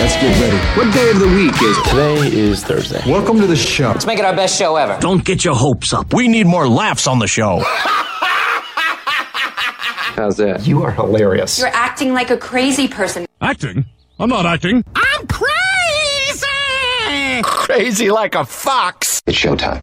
Let's get ready. What day of the week is it? Today is Thursday. Welcome to the show. Let's make it our best show ever. Don't get your hopes up. We need more laughs on the show. How's that? You are hilarious. You're acting like a crazy person. Acting? I'm not acting. I'm crazy! Crazy like a fox. It's showtime.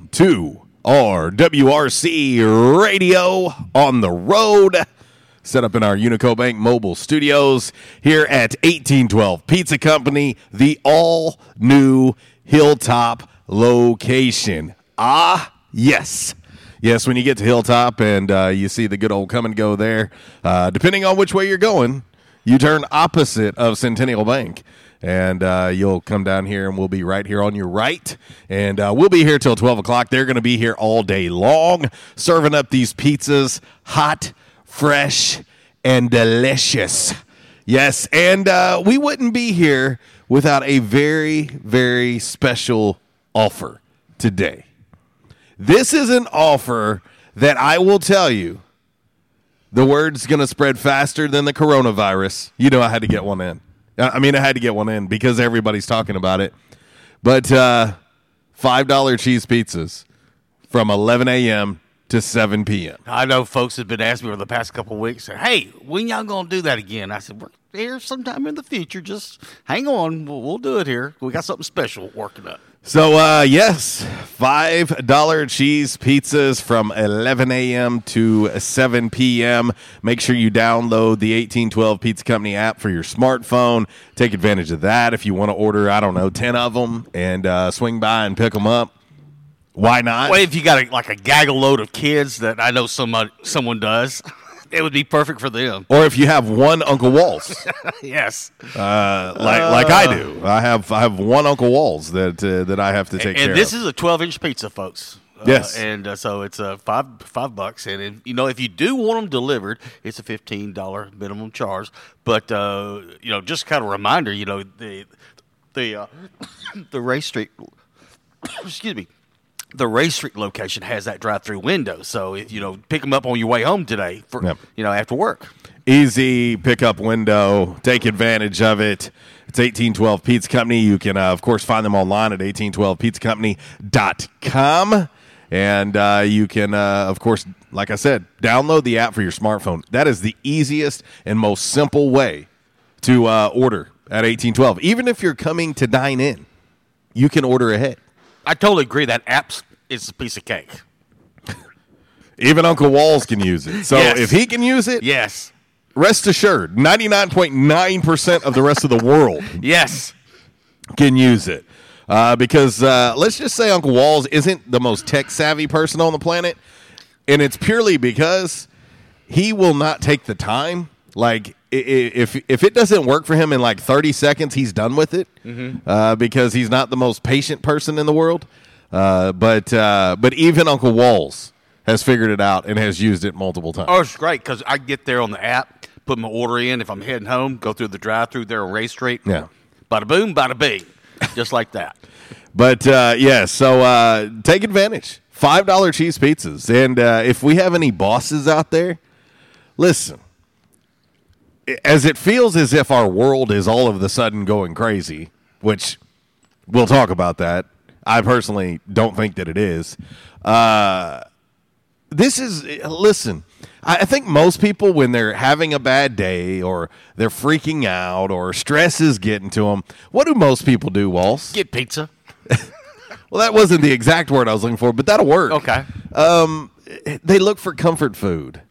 to WRC Radio on the road. Set up in our Unico Bank mobile studios here at 1812 Pizza Company, the all new Hilltop location. Ah, yes. Yes, when you get to Hilltop and uh, you see the good old come and go there, uh, depending on which way you're going, you turn opposite of Centennial Bank. And uh, you'll come down here, and we'll be right here on your right. And uh, we'll be here till 12 o'clock. They're going to be here all day long, serving up these pizzas hot, fresh, and delicious. Yes, and uh, we wouldn't be here without a very, very special offer today. This is an offer that I will tell you the word's going to spread faster than the coronavirus. You know, I had to get one in. I mean, I had to get one in because everybody's talking about it. But uh, $5 cheese pizzas from 11 a.m. to 7 p.m. I know folks have been asking me over the past couple weeks, hey, when y'all to do that again? I said, we're here sometime in the future. Just hang on. We'll, we'll do it here. We got something special working up. So, uh, yes, $5 cheese pizzas from 11 a.m. to 7 p.m. Make sure you download the 1812 Pizza Company app for your smartphone. Take advantage of that if you want to order, I don't know, 10 of them and uh, swing by and pick them up. Why not? Well, if you got a, like a gaggle load of kids that I know somebody, someone does, it would be perfect for them. Or if you have one Uncle Walls. yes. Uh, like like I do. I have I have one Uncle Walls that uh, that I have to take and, care and this of. is a 12 inch pizza, folks. Uh, Yes. and uh, so it's uh, five five bucks, and if, you know if you do want them delivered, it's a fifteen dollar minimum charge. But uh, you know, just kind of reminder, you know the the uh, the Ray Street, excuse me, the Ray Street location has that drive through window. So if you know pick them up on your way home today for Yep. you know after work. Easy pickup window. Take advantage of it. It's 1812 Pizza Company. You can, uh, of course, find them online at 1812pizzacompany.com. And uh, you can, uh, of course, like I said, download the app for your smartphone. That is the easiest and most simple way to uh, order at 1812. Even if you're coming to dine in, you can order ahead. I totally agree that apps is a piece of cake. Even Uncle Walls can use it. So Yes. if he can use it, Yes, rest assured, 99.9% of the rest of the world yes. can use it. Uh, because uh, let's just say Uncle Walls isn't the most tech savvy person on the planet. And it's purely because he will not take the time. Like, if, if it doesn't work for him in like 30 seconds, he's done with it uh, because he's not the most patient person in the world. Uh, but, uh, but even Uncle Walls has figured it out and has used it multiple times. Oh, it's great because I get there on the app, put my order in. If I'm heading home, go through the drive-through there on Ray Street. Yeah. Bada boom, bada bing. just like that. But uh, yeah, so uh, take advantage. Five dollar cheese pizzas, and uh, if we have any bosses out there, listen. As it feels as if our world is all of a sudden going crazy, which we'll talk about that. I personally don't think that it is. Uh, this is listen. I I think most people, when they're having a bad day or they're freaking out or stress is getting to them, what do most people do, Walls? Get pizza. Well, that wasn't the exact word I was looking for, but that'll work. Okay. Um, they look for comfort food.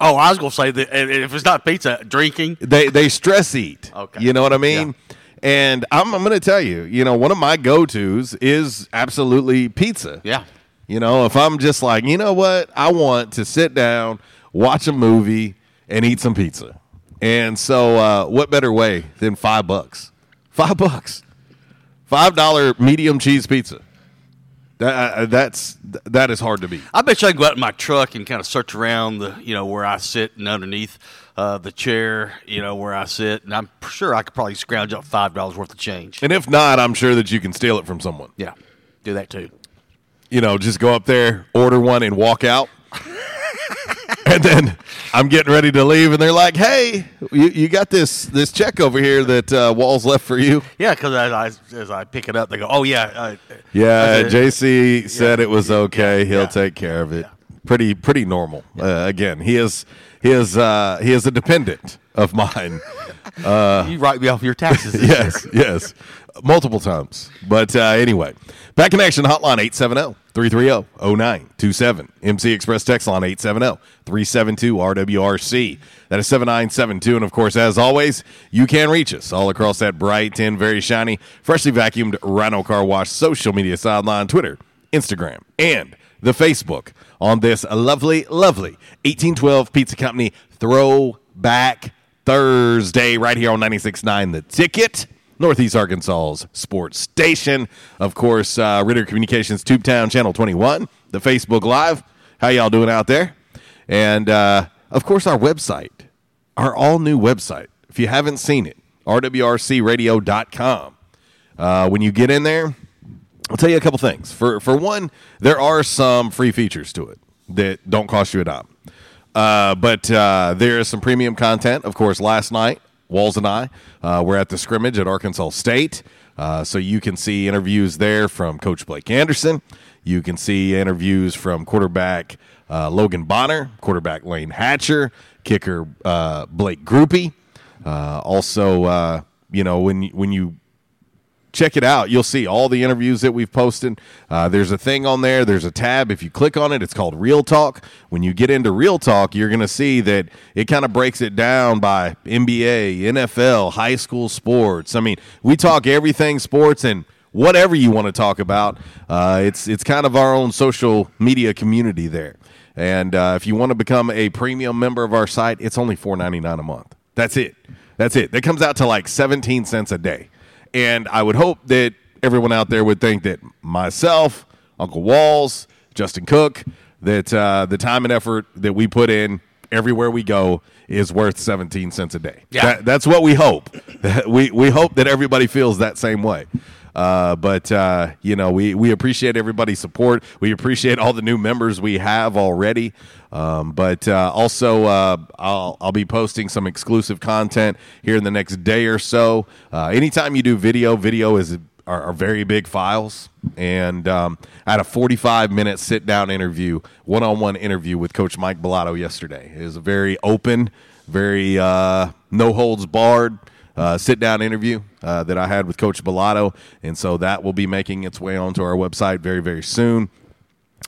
Oh, I was gonna say that if it's not pizza, drinking. They they stress eat. Okay. You know what I mean? And I'm I'm going to tell you, you know, one of my go tos is absolutely pizza. Yeah. You know, if I'm just like, you know what, I want to sit down, watch a movie, and eat some pizza. And so, uh, what better way than five bucks? Five bucks, five dollar medium cheese pizza. That uh, that's that is hard to beat. I bet you I can go out in my truck and kind of search around the, you know, where I sit and underneath uh, the chair, you know, where I sit, and I'm sure I could probably scrounge up five dollars worth of change. And if not, I'm sure that you can steal it from someone. Yeah, do that too. You know, just go up there, order one, and walk out. and then I'm getting ready to leave, and they're like, "Hey, you, you got this this check over here that uh, Walls left for you." Yeah, because as I, as I pick it up, they go, "Oh yeah, uh, Yeah, JC said yeah, it was okay. He'll yeah. take care of it. Pretty pretty normal. Uh, again, he is he is uh, he is a dependent of mine. Uh, you write me off your taxes." yes, yes, multiple times. But uh, anyway, back connection hotline 870-330-0927. MC Express text line 870-372-RWRC. That is 7972. And of course, as always, you can reach us all across that bright and very shiny, freshly vacuumed Rhino Car Wash social media sideline, Twitter, Instagram, and the Facebook on this lovely, lovely 1812 Pizza Company Throwback Thursday right here on 96.9 The Ticket. Northeast Arkansas's sports station. Of course, uh, Ritter Communications Tubetown Channel 21, the Facebook Live. How y'all doing out there? And, uh, of course, our website, our all new website. If you haven't seen it, rwrcradio.com. Uh, when you get in there, I'll tell you a couple things. For for one, there are some free features to it that don't cost you a dime. Uh, but uh, there is some premium content. Of course, last night, Walls and I uh, were at the scrimmage at Arkansas State. Uh, so you can see interviews there from Coach Blake Anderson. You can see interviews from quarterback uh, Logan Bonner, quarterback Lane Hatcher, kicker uh, Blake Grupe. Also, you know, when when you check it out. You'll see all the interviews that we've posted. Uh, there's a thing on there. There's a tab. If you click on it, it's called Real Talk. When you get into Real Talk, you're going to see that it kind of breaks it down by NBA, NFL, high school sports. I mean, we talk everything sports and whatever you want to talk about. Uh, it's it's kind of our own social media community there. And uh, if you want to become a premium member of our site, it's only four ninety nine a month. That's it. That's it. That comes out to like seventeen cents a day. And I would hope that everyone out there would think that myself, Uncle Walls, Justin Cook, that uh, the time and effort that we put in everywhere we go is worth 17 cents a day. Yeah. That- that's what we hope. we, we hope that everybody feels that same way. Uh, but uh, you know, we we appreciate everybody's support. We appreciate all the new members we have already. Um, but uh, also, uh, I'll I'll be posting some exclusive content here in the next day or so. Uh, anytime you do video, video is are, are very big files. And um, I had a 45 minute sit down interview, one on one interview with Coach Mike Balado yesterday. It was a very open, very uh, no holds barred uh, sit down interview uh, that I had with Coach Balado. And so that will be making its way onto our website very, very soon.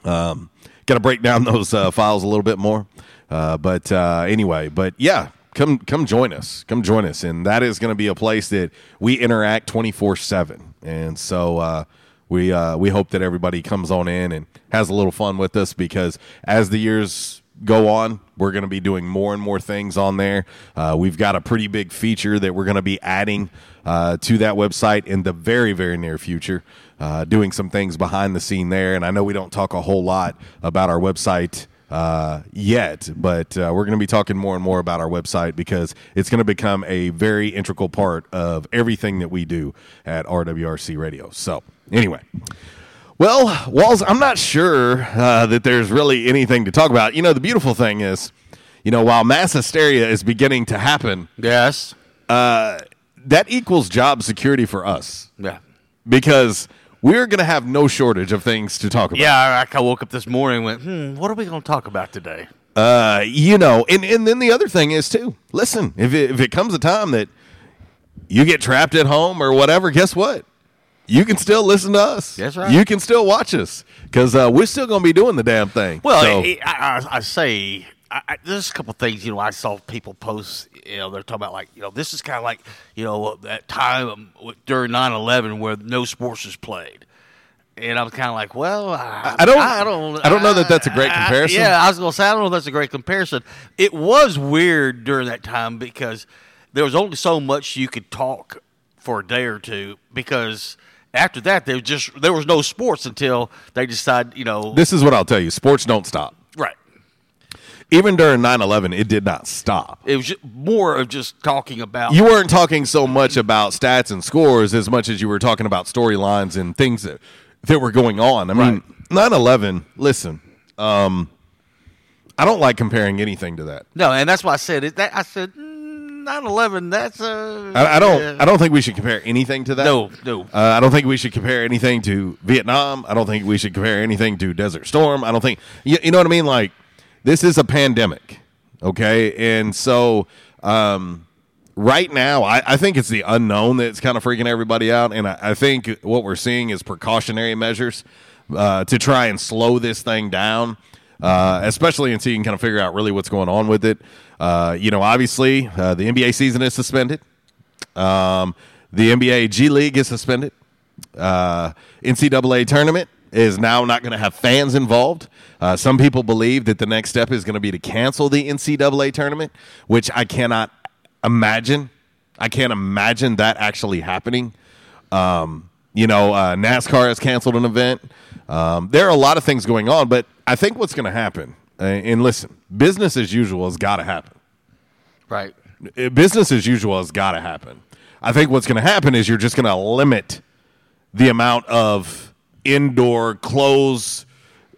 Um, Got to break down those uh, files a little bit more. Uh, but uh, anyway, but yeah, come come join us. Come join us, and that is going to be a place that we interact twenty four seven. And so uh, we uh, we hope that everybody comes on in and has a little fun with us because as the years go on, we're going to be doing more and more things on there. Uh, we've got a pretty big feature that we're going to be adding uh, to that website in the very, very near future, uh, doing some things behind the scene there. And I know we don't talk a whole lot about our website uh, yet, but uh, we're going to be talking more and more about our website because it's going to become a very integral part of everything that we do at RWRC Radio. So, anyway. Well, Walls, I'm not sure uh, that there's really anything to talk about. You know, the beautiful thing is, you know, while mass hysteria is beginning to happen, yes, uh, that equals job security for us. Yeah. Because we're going to have no shortage of things to talk about. Yeah, I, I woke up this morning and went, hmm, what are we going to talk about today? Uh, you know, and, and then the other thing is too. Listen, if it, if it comes a time that you get trapped at home or whatever, guess what? You can still listen to us. That's right. You can still watch us because uh, we're still going to be doing the damn thing. Well, So- I, I, I say I, I, there's a couple things. You know, I saw people post. You know, they're talking about like you know this is kind of like you know that time um, during 9/11 where no sports was played. And I'm kind of like, well, I, I don't- I don't, I don't know that that's a great I- comparison. yeah, I was going to say I don't know if that's a great comparison. It was weird during that time because there was only so much you could talk for a day or two because after that there was just there was no sports until they decided, you know, this is what I'll tell you: sports don't stop. Right. Even during 9-11, it did not stop. It was more of just talking about You weren't talking so much about stats and scores as much as you were talking about storylines and things that that were going on. I mean, 9/11. Listen, um, I don't like comparing anything to that. no, and that's why I said it. That I said mm, 9/11. That's uh, I, I don't. yeah. I don't think we should compare anything to that. No, no. Uh, I don't think we should compare anything to Vietnam. I don't think we should compare anything to Desert Storm. I don't think you, you know what I mean. Like this is a pandemic, okay, and so um, right now, I, I think it's the unknown that's kind of freaking everybody out, and I, I think what we're seeing is precautionary measures uh, to try and slow this thing down. Uh, especially until you can kind of figure out really what's going on with it. Uh, you know, obviously, uh, the NBA season is suspended. Um, the NBA G League is suspended. Uh, NCAA tournament is now not going to have fans involved. Uh, some people believe that the next step is going to be to cancel the NCAA tournament, which I cannot imagine. I can't imagine that actually happening. Um, you know, uh, NASCAR has canceled an event. Um, there are a lot of things going on, but I think what's going to happen, uh, and listen, business as usual has got to happen. right. Uh, business as usual has got to happen. I think what's going to happen is you're just going to limit the amount of indoor close,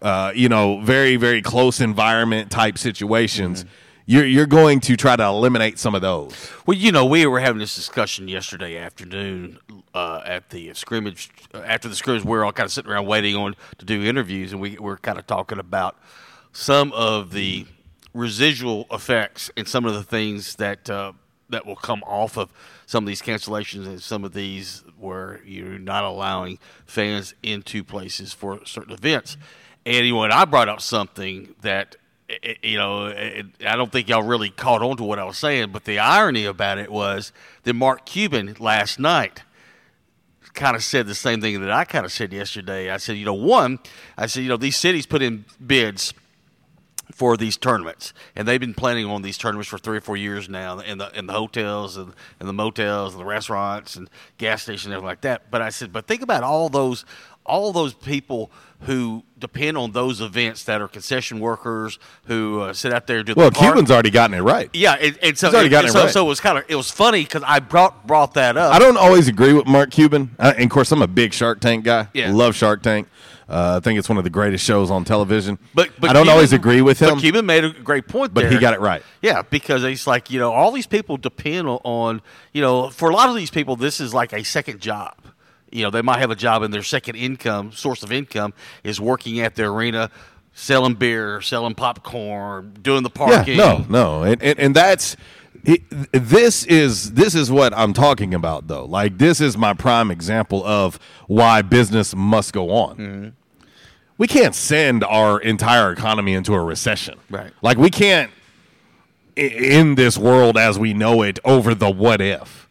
uh, you know, very very close environment type situations. You're you're going to try to eliminate some of those. Well, you know, we were having this discussion yesterday afternoon uh, at the scrimmage. After the scrimmage, we were all kind of sitting around waiting on to do interviews, and we were kind of talking about some of the residual effects and some of the things that uh, that will come off of some of these cancellations and some of these where you're not allowing fans into places for certain events. And and I brought up something that i- i- you know, eh, I don't think y'all really caught on to what I was saying, but the irony about it was that Mark Cuban last night kind of said the same thing that I kind of said yesterday. I said, you know, one, I said, you know, these cities put in bids for these tournaments, and they've been planning on these tournaments for three or four years now, in the in the hotels and, and the motels and the restaurants and gas stations and everything like that. But I said, but think about all those all those people who depend on those events that are concession workers who uh, sit out there and do Well, the park- Cuban's already gotten it right. yeah, and, and so He's already gotten and it so, right. so it was kind of it was funny because I brought brought that up. I don't always agree with Mark Cuban. Uh, and of course, I'm a big Shark Tank guy. Yeah. Love Shark Tank. Uh, I think it's one of the greatest shows on television. But, but I don't Cuban- always agree with him. But Cuban made a great point But there. he got it right. Yeah, because it's like you know all these people depend on you know for a lot of these people this is like a second job. You know they might have a job and their second income source of income is working at the arena, selling beer, selling popcorn, doing the parking. Yeah, no, no, and and, and that's it, this is this is what I'm talking about though. Like this is my prime example of why business must go on. Mm-hmm. We can't send our entire economy into a recession. Right. Like we can't in this world as we know it over the what if.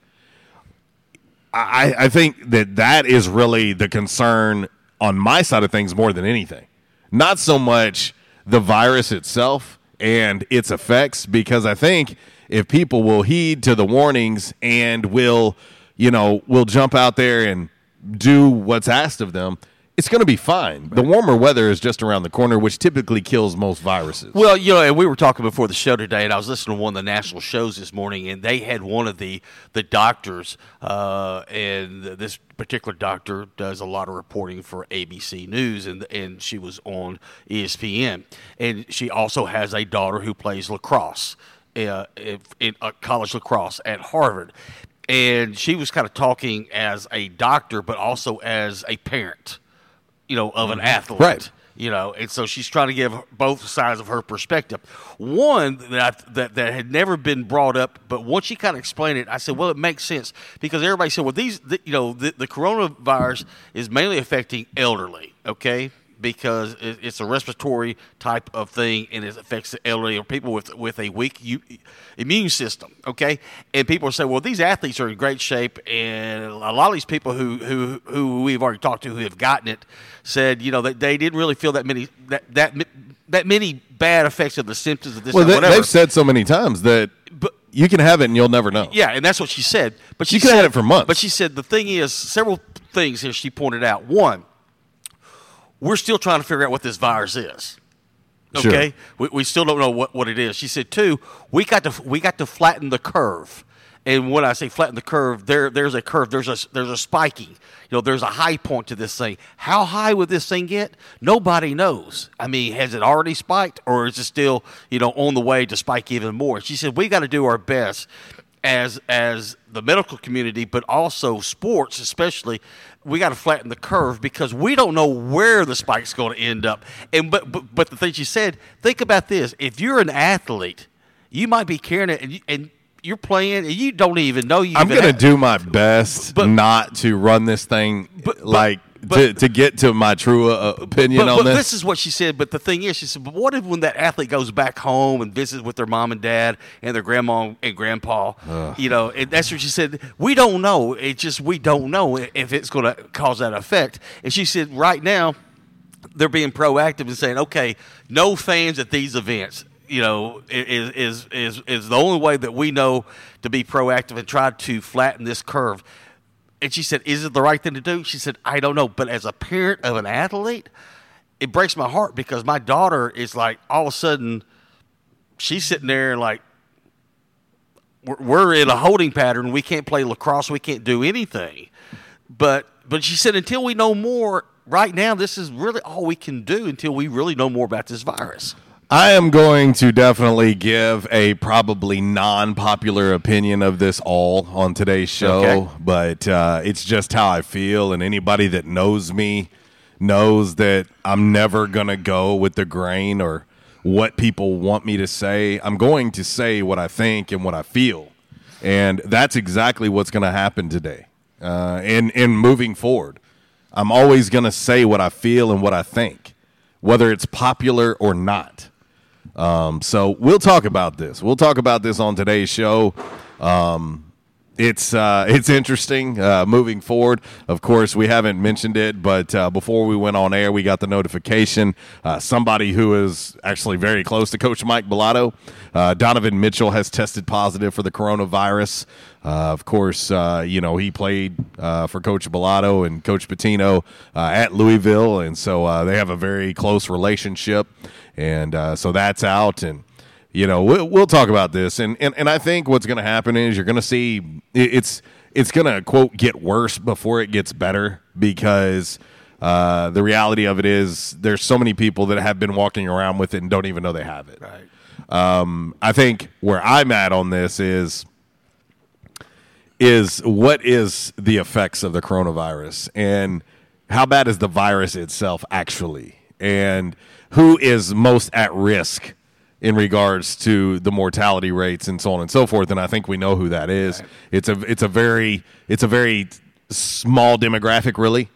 I, I think that that is really the concern on my side of things more than anything. Not so much the virus itself and its effects, because I think if people will heed to the warnings and will, you know, will jump out there and do what's asked of them, it's going to be fine. The warmer weather is just around the corner, which typically kills most viruses. Well, you know, and we were talking before the show today, and I was listening to one of the national shows this morning, and they had one of the the doctors, uh, and this particular doctor does a lot of reporting for ABC News, and and she was on ESPN, and she also has a daughter who plays lacrosse, uh, in, in uh, college lacrosse at Harvard, and she was kind of talking as a doctor, but also as a parent, you know, of an mm-hmm. athlete, Right. you know, and so she's trying to give both sides of her perspective. One that I, that that had never been brought up, but once she kind of explained it, I said, "Well, it makes sense because everybody said, well, these, the, you know, the, the coronavirus is mainly affecting elderly, okay." Because it's a respiratory type of thing, and it affects the elderly or people with with a weak immune system. Okay, and people say, "Well, these athletes are in great shape," and a lot of these people who who who we've already talked to who have gotten it said, you know, that they didn't really feel that many that that that many bad effects of the symptoms of this well, or they, whatever. they've said so many times that you can have it and you'll never know. Yeah, and that's what she said. But she You could've had it for months. But she said the thing is several things here she pointed out. One, we're still trying to figure out what this virus is. Sure. Okay, we, we still don't know what, what it is. She said two, we got to we got to flatten the curve. And when I say flatten the curve, there there's a curve. There's a there's a spiking. You know, there's a high point to this thing. How high would this thing get? Nobody knows. I mean, has it already spiked, or is it still you know on the way to spike even more? She said we got to do our best as as the medical community, but also sports, especially. We got to flatten the curve because we don't know where the spike's going to end up. And but, but but the thing she said, think about this: if you're an athlete, you might be carrying it, and you, and you're playing, and you don't even know you. I'm going to do my best but, not to run this thing like to, to get to my true uh, opinion but, on but this. this is what she said. But the thing is, she said, "But what if when that athlete goes back home and visits with their mom and dad and their grandma and grandpa? Ugh. You know, and that's what she said. We don't know. It's just we don't know if it's going to cause that effect." And she said, "Right now, they're being proactive and saying, okay, no fans at these events." You know, is is is is the only way that we know to be proactive and try to flatten this curve. And she said, "Is it the right thing to do?" She said, "I don't know, but as a parent of an athlete, it breaks my heart because my daughter is like all of a sudden she's sitting there like we're, in a holding pattern. We can't play lacrosse. We can't do anything. But but she said until we know more, right now this is really all we can do until we really know more about this virus. I am going to definitely give a probably non-popular opinion of this all on today's show, Okay. but uh, it's just how I feel, and anybody that knows me knows that I'm never gonna go with the grain or what people want me to say. I'm going to say what I think and what I feel, and that's exactly what's going to happen today. Uh, and and moving forward, I'm always going to say what I feel and what I think, whether it's popular or not. Um, so we'll talk about this. We'll talk about this on today's show. Um, it's uh, it's interesting uh, moving forward. Of course, we haven't mentioned it, but uh, before we went on air, we got the notification. Uh, somebody who is actually very close to Coach Mike Balado, uh, Donovan Mitchell, has tested positive for the coronavirus. Uh, of course, uh, you know he played uh, for Coach Balado and Coach Pitino uh, at Louisville, and so uh, they have a very close relationship. And uh, so that's out, and you know we'll, we'll talk about this. And and, and i think what's going to happen is you're going to see it's it's going to quote get worse before it gets better because uh, the reality of it is there's so many people that have been walking around with it and don't even know they have it. Right. Um, i think where i'm at on this is is what is the effects of the coronavirus? And how bad is the virus itself actually? And who is most at risk in regards to the mortality rates and so on and so forth? And I think we know who that is. It's a it's a very it's a very small demographic really.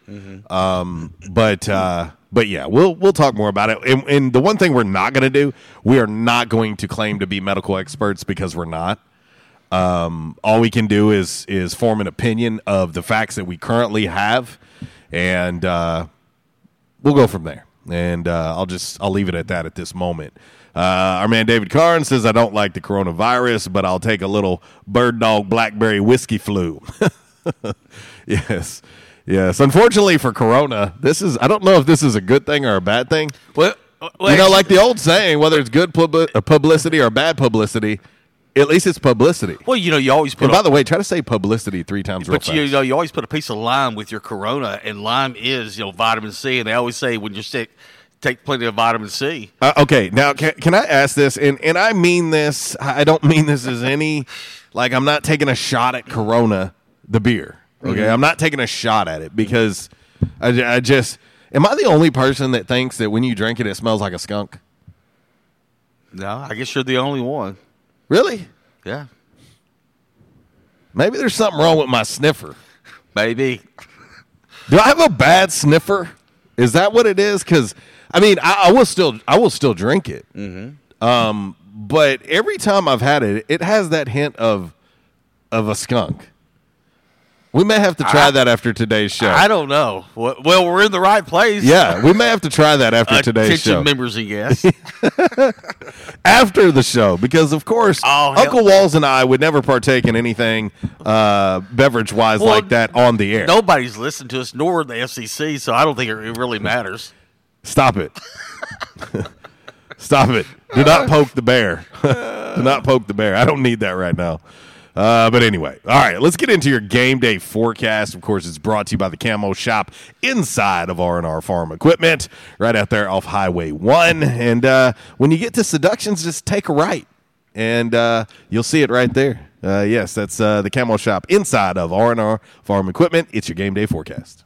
Um, but uh, but yeah we'll we'll talk more about it. And, and the one thing we're not going to do we are not going to claim to be medical experts because we're not um, all we can do is is form an opinion of the facts that we currently have, and uh, we'll go from there. And uh, I'll just I'll leave it at that at this moment. Uh, our man David Carn says I don't like the coronavirus, but I'll take a little bird dog blackberry whiskey flu. yes, Yes, unfortunately for Corona, this is I don't know if this is a good thing or a bad thing. Well, well, you know, like the old saying, whether it's good publi- uh, publicity or bad publicity, at least it's publicity. Well, you know, you always put. And a- by the way, try to say publicity three times real But you, know, you always put a piece of lime with your Corona, and lime is you know vitamin C, and they always say when you're sick, take plenty of vitamin C. Uh, okay, now can, can I ask this? And and I mean this. I don't mean this as any like I'm not taking a shot at Corona, the beer. Okay, Mhm. I'm not taking a shot at it because I, I just am I the only person that thinks that when you drink it, it smells like a skunk? No, I guess you're the only one. Really? Yeah, Maybe there's something wrong with my sniffer. maybe. Do I have a bad sniffer? Is that what it is? Because I mean, I, I will still I will still drink it. Mm-hmm. Um, but every time I've had it, it has that hint of of a skunk. We may have to try I- that after today's show. I don't know. Well, we're in the right place. yeah, we may have to try that after today's Attention show. members and guests. after the show, because of course, Oh, Uncle Walls and I would never partake in anything uh, beverage wise Well, like that on the air. Nobody's listened to us, nor the FCC, so I don't think it really matters. Stop it. Stop it. Do not poke the bear. Do not poke the bear. I don't need that right now. Uh, but anyway, all right, let's get into your game day forecast. Of course, it's brought to you by the Camo Shop inside of R&R Farm Equipment, right out there off Highway 1. And uh, when you get to Seductions, just take a right, and uh, you'll see it right there. Uh, yes, that's uh, the Camo Shop inside of R&R Farm Equipment. It's your game day forecast.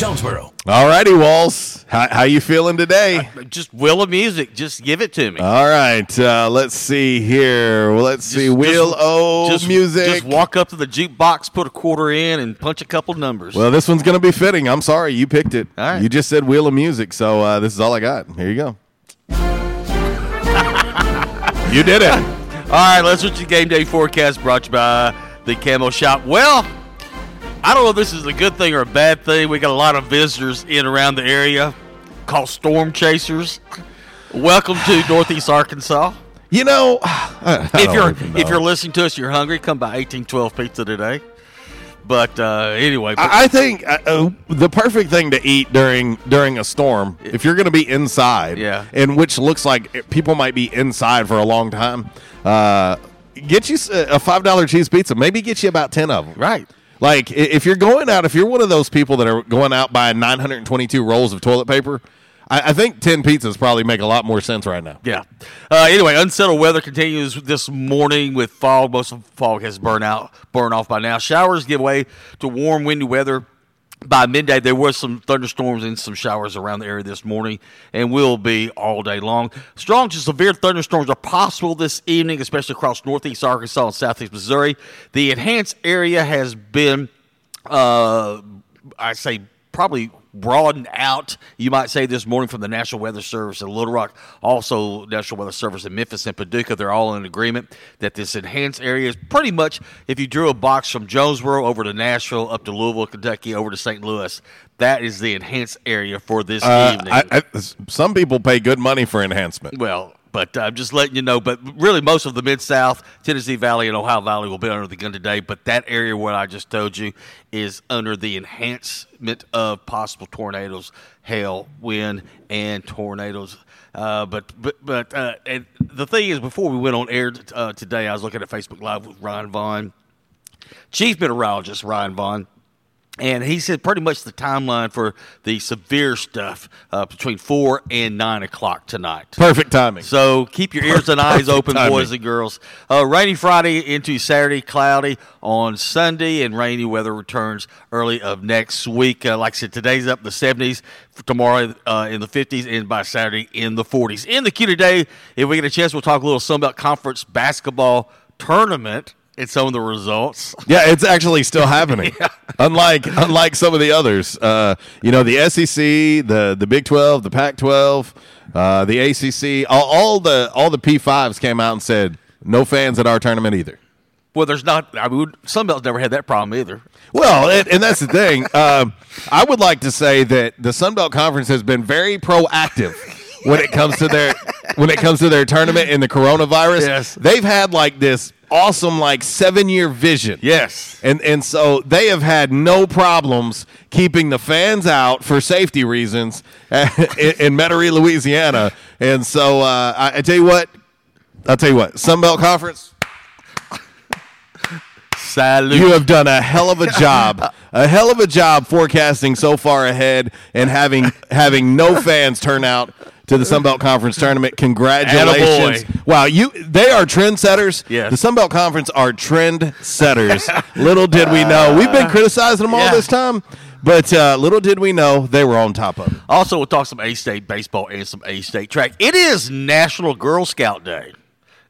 Jonesboro. All righty, Walls. How, how you feeling today? Just Wheel of Music. Just give it to me. All right, uh, let's see here. Well, let's see. Wheel of music. Just walk up to the jukebox, put a quarter in, and punch a couple numbers. well, this one's going to be fitting. I'm sorry, you picked it. All right. You just said Wheel of Music, so uh, this is all I got. Here you go. you did it. All right, let's switch to game day forecast brought to you by the Camo Shop. Well, I don't know if this is a good thing or a bad thing. We got a lot of visitors in around the area called storm chasers. Welcome to Northeast Arkansas. You know, I, I if you're if you're listening to us, you're hungry. Come by eighteen twelve pizza today. But uh, anyway, but I I think uh, uh, the perfect thing to eat during during a storm, if you're going to be inside, Yeah. and which looks like people might be inside for a long time, uh, get you a five dollar cheese pizza. Maybe get you about ten of them. Right. Like if you're going out, if you're one of those people that are going out buying 922 rolls of toilet paper, I, think ten pizzas probably make a lot more sense right now. Yeah. Uh, anyway, unsettled weather continues this morning with fog. Most of the fog has burned out, burned off by now. Showers give way to warm, windy weather. By midday, there was some thunderstorms and some showers around the area this morning, and will be all day long. Strong to severe thunderstorms are possible this evening, especially across northeast Arkansas and southeast Missouri. The enhanced area has been uh, I say probably broadened out. You might say this morning from the National Weather Service in Little Rock, also National Weather Service in Memphis and Paducah. They're all in agreement that this enhanced area is pretty much if you drew a box from Jonesboro over to Nashville, up to Louisville, Kentucky, over to St. Louis. That is the enhanced area for this Uh, evening. I, I, some people pay good money for enhancement. Well, but I'm just letting you know. But really, most of the Mid South, Tennessee Valley, and Ohio Valley will be under the gun today. But that area where I just told you is under the enhancement of possible tornadoes, hail, wind, and tornadoes. Uh, but but but uh, the thing is, before we went on air uh, today, I was looking at Facebook Live with Ryan Vaughn, chief meteorologist Ryan Vaughn. And he said pretty much the timeline for the severe stuff uh, between four and nine o'clock tonight. Perfect timing. So keep your ears and eyes open, timing. boys and girls. Uh, rainy Friday into Saturday, cloudy on Sunday, and rainy weather returns early of next week. Uh, like I said, today's up in the 70s, tomorrow uh, in the 50s, and by Saturday in the 40s. In the queue today, if we get a chance, we'll talk a little some about Conference basketball tournament and some of the results. Yeah, it's actually still happening. Unlike unlike some of the others, uh, you know, the SEC, the the Big Twelve, the Pac twelve, uh, the ACC, all, all the all the P fives came out and said no fans at our tournament either. Well, there's not. I mean, Sunbelt's never had that problem either. Well, and, and that's the thing. Um, I would like to say that the Sun Belt Conference has been very proactive when it comes to their when it comes to their tournament and the coronavirus. Yes. they've had like this awesome like seven year vision. Yes, and and so they have had no problems keeping the fans out for safety reasons in, in Metairie, Louisiana. And so uh, I, I tell you what, I'll tell you what, Sun Belt Conference. Salute. You have done a hell of a job, a hell of a job forecasting so far ahead and having having no fans turn out to the Sun Belt Conference tournament. Congratulations! Attaboy. Wow, you they are trendsetters. Yes. the Sun Belt Conference are trendsetters. little did we know we've been criticizing them all Yeah. this time, but uh, little did we know they were on top of it. Also, we'll talk some A State baseball and some A State track. It is National Girl Scout Day.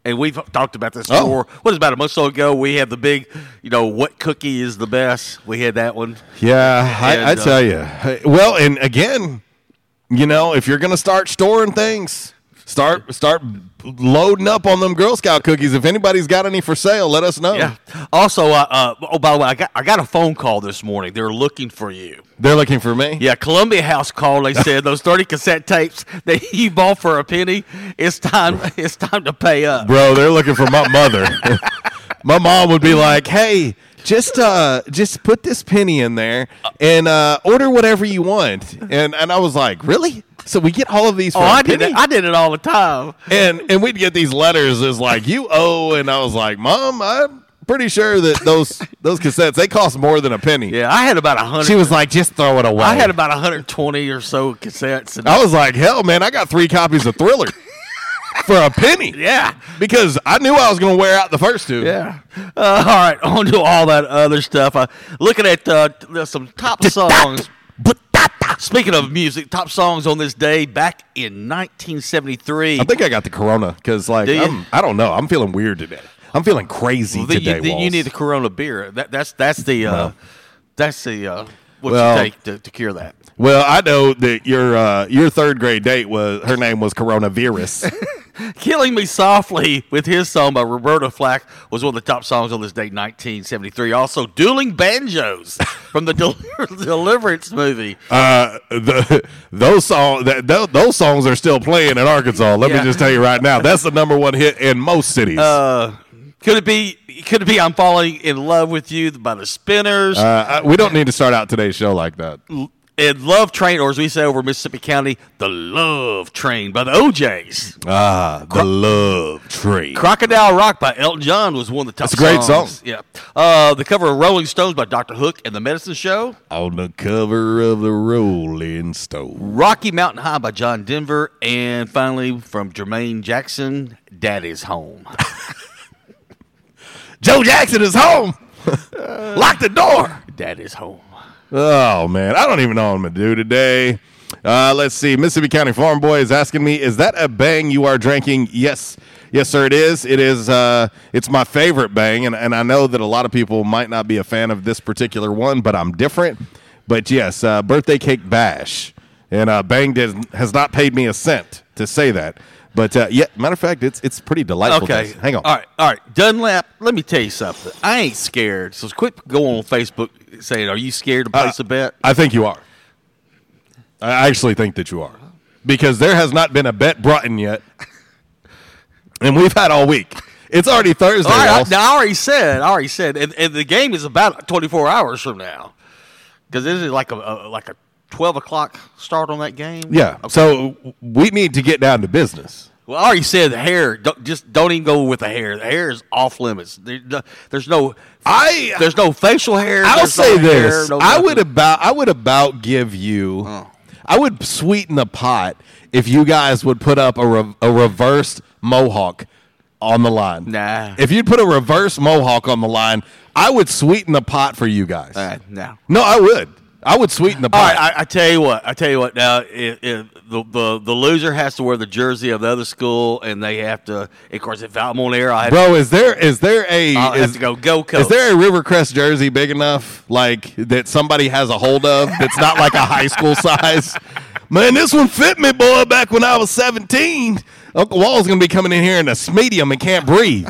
And we've talked about this Oh. before. What is about a month so ago? We had the big, you know, what cookie is the best? We had that one. Yeah, I, And, I uh, tell you. Well, and again, you know, if you're going to start storing things, start start loading up on them Girl Scout cookies. If anybody's got any for sale, let us know. Yeah. Also, uh, uh, oh, by the way, I got I got a phone call this morning. They're looking for you. They're looking for me. Yeah, Columbia House called. They said those thirty cassette tapes that you bought for a penny. It's time. It's time to pay up. Bro, they're looking for my mother. my mom would be like, "Hey, just uh just put this penny in there and uh order whatever you want." And and I was like, "Really?" So we get all of these for Oh, a I did it. I did it all the time. and and we'd get these letters as like you owe and i was like mom i'm pretty sure that those those cassettes they cost more than a penny Yeah, I had about a hundred. she was like just throw it away I had about 120 or so cassettes. And i was like hell man i got three copies of thriller for a penny yeah, because i knew i was going to wear out the first two yeah. Uh, all right, on to all that other stuff. Uh, looking at uh, some top songs. Speaking of music, top songs on this day back in 1973. i think i got the corona because like Do? I'm, i don't know i'm feeling weird today i'm feeling crazy Well, then today you, then you need the Corona beer. That, that's that's the uh, Well. that's the uh, what Well. you take to, to cure that. Well i know that your uh, your third grade date was her name was coronavirus Killing Me Softly with his song by Roberta Flack was one of the top songs on this date, 1973. Also, Dueling Banjos from the Del- Deliverance movie. Uh, the, those songs that tho- those songs are still playing in Arkansas. Let Yeah. me just tell you right now, that's the number one hit in most cities. Uh, could it be? Could it be? I'm falling in love with you by the Spinners. Uh, I- we don't need to start out today's show like that. And Love Train, or as we say over Mississippi County, the Love Train by the O'Jays. Ah, the love tree. Crocodile Rock by Elton John was one of the top That's a great songs. song. Yeah. Uh, the cover of Rolling Stones by Dr. Hook and the Medicine Show. On the cover of the Rolling Stone. Rocky Mountain High by John Denver. And finally, from Jermaine Jackson, Daddy's Home. Joe Jackson is home. Lock the door. Daddy's Home. Oh man, I don't even know what I'm gonna do today. Uh, let's see. Mississippi County Farm Boy is asking me, "Is that a bang you are drinking?" Yes, yes, sir. It is. It is. Uh, it's my favorite bang, and, and I know that a lot of people might not be a fan of this particular one, but I'm different. But yes, uh, birthday cake bash, and uh, Bang has not paid me a cent to say that. But uh, yeah, matter of fact, it's it's pretty delightful. Okay. taste. hang on. All right. All right. Dunlap, let me tell you something. I ain't scared. So quit going on Facebook saying, Are you scared to place Uh, a bet? I think you are. I actually think that you are. Because there has not been a bet brought in yet. And we've had all week. It's already Thursday. Right, I, now I already said, I already said, and, and the game is about 24 hours from now, because this is like a, a like a 12 o'clock start on that game. yeah. So we need to get down to business. Well, I already said the hair. Don't, just don't even go with the hair. The hair is off limits. There, no- there's no. I there's no facial hair. I'll say no this. hair, no I would about I would about give you I would sweeten the pot if you guys would put up a, re- a reversed mohawk on the line. Nah. If you'd put a reverse mohawk on the line, I would sweeten the pot for you guys. Uh, no. No, I would. I would sweeten the pot. right, I, I tell you what. I tell you what. Now, if, if the, the the loser has to wear the jersey of the other school, and they have to. Of course, if I'm on air, I have Bro, is there is there a I'll is, have to go go. Is there a Rivercrest jersey big enough, like that somebody has a hold of? That's not like a high school size. Man, this one fit me, boy. Back when I was seventeen, Uncle Wall's gonna be coming in here in a medium and can't breathe.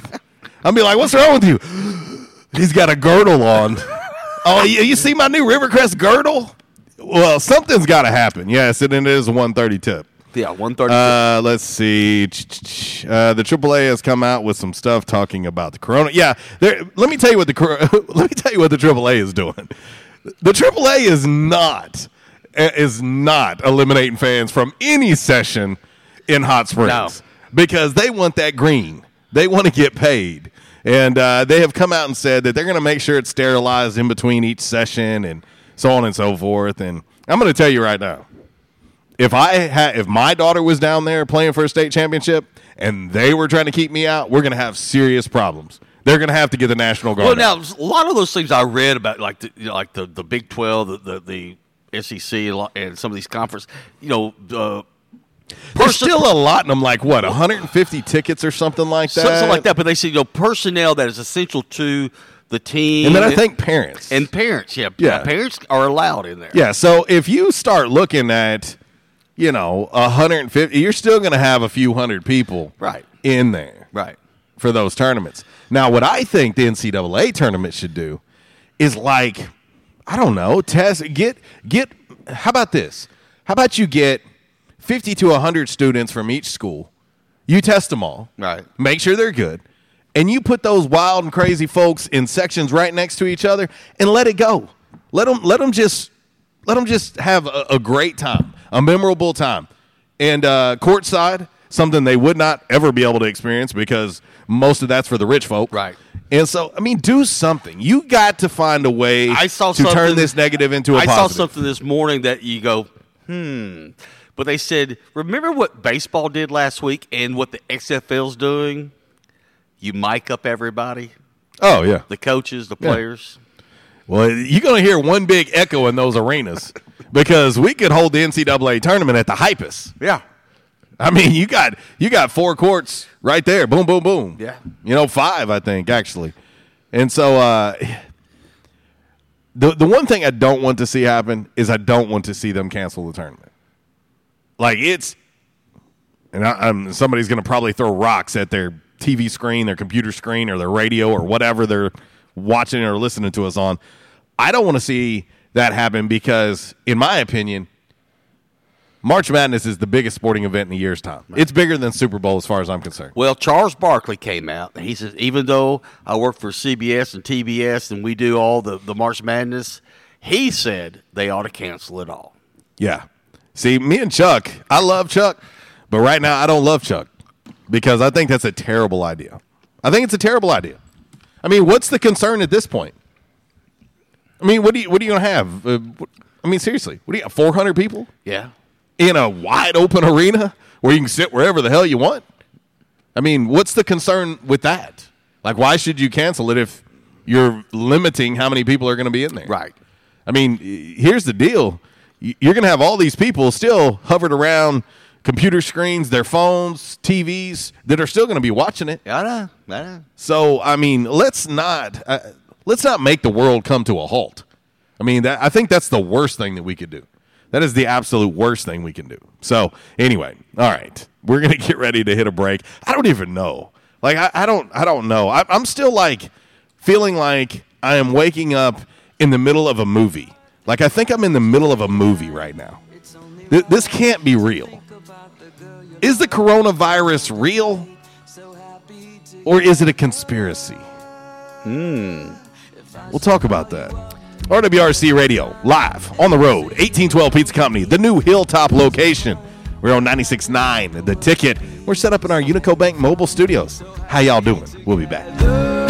I'll be like, "What's wrong with you?" He's got a girdle on. Oh, you, you see my new Rivercrest girdle? Well, something's got to happen. Yes, and it is a one thirty tip. yeah, one thirty. Uh, let's see. Uh, the AAA has come out with some stuff talking about the corona. Yeah, let me tell you what the let me tell you what the AAA is doing. The AAA is not is not eliminating fans from any session in Hot Springs No. because they want that green. They want to get paid, and uh, they have come out and said that they're going to make sure it's sterilized in between each session and so on and so forth. And I'm going to tell you right now if I had if my daughter was down there playing for a state championship and they were trying to keep me out, we're going to have serious problems. They're going to have to get the national guard. Well, out. now a lot of those things I read about, like the you know, like the, the Big Twelve, the the, the SEC, and some of these conference, you know, uh, There's still allotting them like what 150 tickets or something like that. something like that. But they say you know personnel that is essential to the team, And then I think parents and parents, yeah, Yeah. parents are allowed in there. Yeah, so if you start looking at, you know, 150, you're still going to have a few hundred people Right. in there right. for those tournaments. Now, what I think the NCAA tournament should do is like, I don't know, test get get. How about this? How about you get 50 to 100 students from each school? You test them all, Right. Make sure they're good, and you put those wild and crazy folks in sections right next to each other, and let it go. Let them let them just let them just have a, a great time, a memorable time, and uh, courtside something they would not ever be able to experience because most of that's for the rich folk, Right. And so, I mean, do something. You got to find a way I saw to turn this negative into a I saw something this morning that you go, hmm. But they said, remember what baseball did last week and what the XFL's doing? You mic up everybody, Oh yeah. the coaches, the Yeah. players. Well, you're going to hear one big echo in those arenas because we could hold the NCAA tournament at the Hypus. Yeah. I mean, you got you got four courts right there. Boom, boom, boom. Yeah. You know, five, I think, actually. And so uh the the one thing I don't want to see happen is I don't want to see them cancel the tournament. Like it's and I, I'm somebody's going to probably throw rocks at their TV screen, their computer screen, or their radio, or whatever they're watching or listening to us on. I don't want to see that happen because, in my opinion, March Madness is the biggest sporting event in a year's time. It's bigger than Super Bowl as far as I'm concerned. Well, Charles Barkley came out and he says, even though I work for CBS and TBS and we do all the, the March Madness, he said they ought to cancel it all. Yeah. See, me and Chuck, I love Chuck, but right now I don't love Chuck because I think that's a terrible idea. I think it's a terrible idea. I mean, what's the concern at this point? I mean, what do you what are you going to have? Uh, what- I mean, seriously, what do you got? Four hundred people Yeah. in a wide open arena where you can sit wherever the hell you want. I mean, what's the concern with that? Like, why should you cancel it if you're limiting how many people are going to be in there? Right. I mean, here's the deal: you're going to have all these people still hovered around computer screens, their phones, TVs that are still going to be watching it. I know. I know. So, I mean, let's not uh, let's not make the world come to a halt. I mean, that, I think that's the worst thing that we could do. That is the absolute worst thing we can do. So, anyway, all right, we're gonna get ready to hit a break. I don't even know. Like, I, I don't, I don't know. I, I'm still like feeling like I am waking up in the middle of a movie. Like, I think I'm in the middle of a movie right now. Th- this can't be real. Is the coronavirus real? Or is it a conspiracy? Hmm. We'll talk about that. RWRC Radio, live on the road, 1812 Pizza Company, the new Hilltop location. We're on 96.9, the ticket. We're set up in our Unico Bank mobile studios. How y'all doing? We'll be back.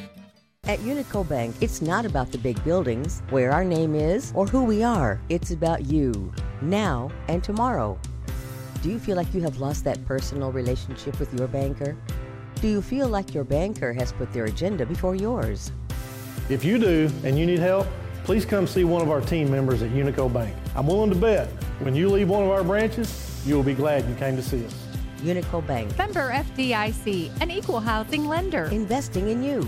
At Unico Bank, it's not about the big buildings, where our name is, or who we are. It's about you, now and tomorrow. Do you feel like you have lost that personal relationship with your banker? Do you feel like your banker has put their agenda before yours? If you do and you need help, please come see one of our team members at Unico Bank. I'm willing to bet when you leave one of our branches, you will be glad you came to see us. Unico Bank. Member FDIC, an equal housing lender. Investing in you.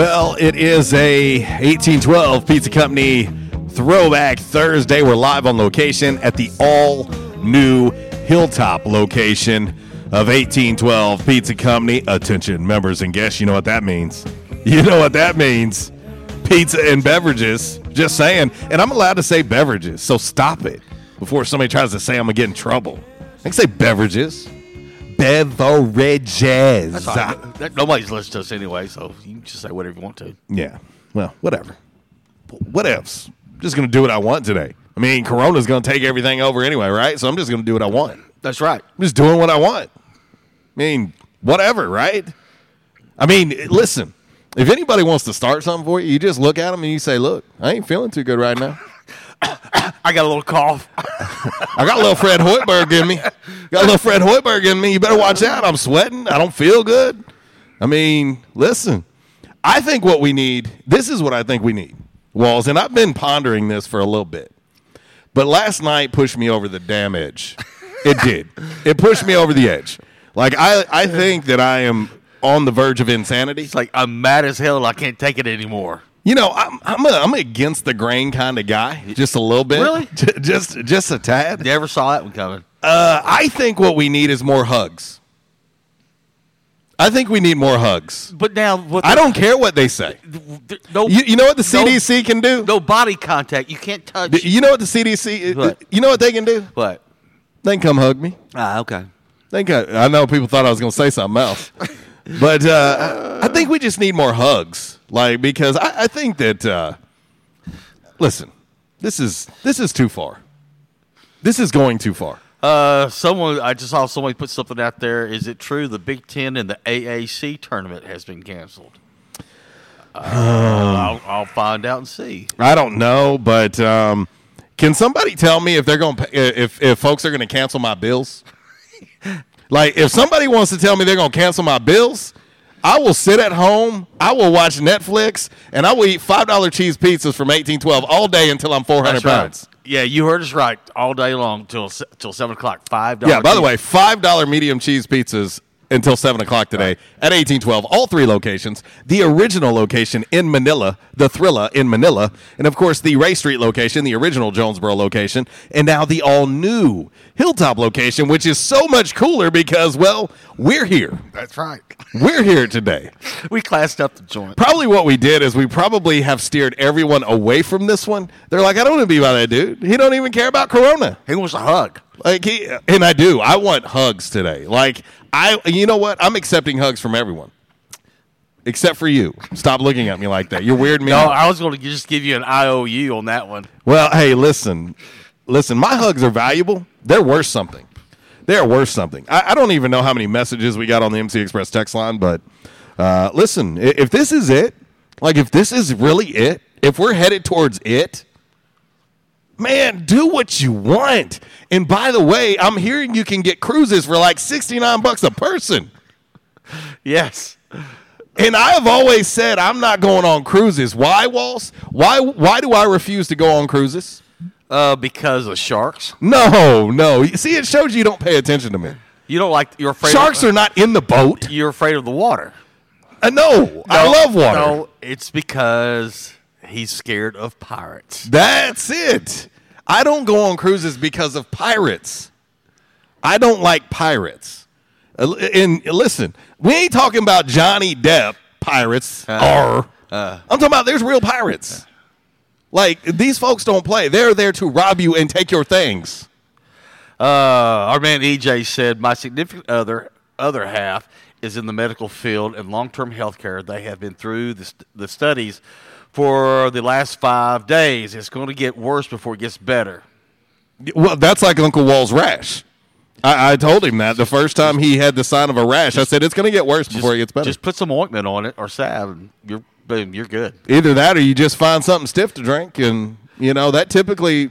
Well, it is a 1812 Pizza Company throwback Thursday. We're live on location at the all new Hilltop location of 1812 Pizza Company. Attention, members and guests, you know what that means. You know what that means. Pizza and beverages. Just saying. And I'm allowed to say beverages, so stop it before somebody tries to say I'm going to get in trouble. I can say beverages. Beverages. That's all right. That- Nobody's listening to us anyway, so you can just say whatever you want to. Yeah. Well, whatever. What else? I'm just going to do what I want today. I mean, Corona's going to take everything over anyway, right? So I'm just going to do what I want. That's right. I'm just doing what I want. I mean, whatever, right? I mean, listen, if anybody wants to start something for you, you just look at them and you say, look, I ain't feeling too good right now. I got a little cough. I got a little Fred Hoiberg in me. Got a little Fred Hoiberg in me. You better watch out. I'm sweating. I don't feel good. I mean, listen, I think what we need, this is what I think we need, Walls, and I've been pondering this for a little bit. But last night pushed me over the damn edge. It did. It pushed me over the edge. Like I, I think that I am on the verge of insanity. It's like I'm mad as hell. I can't take it anymore. You know, I'm I'm a, I'm against the grain kind of guy, just a little bit. Really? Just just a tad. Never saw that one coming. Uh, I think what we need is more hugs. I think we need more hugs. But now, what I don't care what they say. No, You, you know what the no- CDC can do? No body contact. You can't touch. You know what the CDC? What? You know what they can do? What? They can come hug me. Ah, okay. They can, I know people thought I was going to say something else, but uh, I think we just need more hugs. Like because I, I think that uh, listen, this is this is too far. This is going too far. Uh, someone I just saw somebody put something out there. Is it true the Big Ten and the AAC tournament has been canceled? Uh, I'll, I'll find out and see. I don't know, but um, can somebody tell me if they're going if if folks are going to cancel my bills? like if somebody wants to tell me they're going to cancel my bills, I will sit at home, I will watch Netflix, and I will eat five dollar cheese pizzas from eighteen twelve all day until I'm four hundred That's right. pounds. Yeah, you heard us right. All day long till till seven o'clock. Five. Yeah. By the way, five dollar medium cheese pizzas until 7 o'clock today at 1812. All three locations. The original location in Manila, the Thrilla in Manila, and of course the Ray Street location, the original Jonesboro location, and now the all new Hilltop location, which is so much cooler because, well, we're here. That's right. We're here today. We classed up the joint. Probably what we did is we probably have steered everyone away from this one. They're like, I don't want to be by that dude. He don't even care about Corona. He wants a hug. Like he and I do. I want hugs today. Like I, you know what? I'm accepting hugs from everyone, except for you. Stop looking at me like that. You're weird me. No. I was going to just give you an IOU on that one. Well, hey, listen, listen. My hugs are valuable. They're worth something. They're worth something. I, I don't even know how many messages we got on the MC Express text line, but uh, listen, if this is it, like if this is really it, if we're headed towards it, man, do what you want. And by the way, I'm hearing you can get cruises for like 69 bucks a person. Yes. And I have always said I'm not going on cruises. Why, Walls? Why why do I refuse to go on cruises? Uh, because of sharks. No, no. See, it shows you don't pay attention to me. You don't like you're afraid. Sharks of, are not in the boat. You're afraid of the water. Uh, no, I love water. No, it's because he's scared of pirates. That's it. I don't go on cruises because of pirates. I don't like pirates. Uh, And listen, we ain't talking about Johnny Depp pirates. Uh, or I'm talking about there's real pirates. Like these folks don't play. They're there to rob you and take your things. Uh, our man EJ said, "My significant other other half is in the medical field and long term health care. They have been through the, st- the studies for the last five days. It's going to get worse before it gets better." Well, that's like Uncle Wall's rash. I, I told him that the first time he had the sign of a rash. I said it's going to get worse before it gets better. Just put some ointment on it or salve, and you're boom, you're good. Either that or you just find something stiff to drink, and you know that typically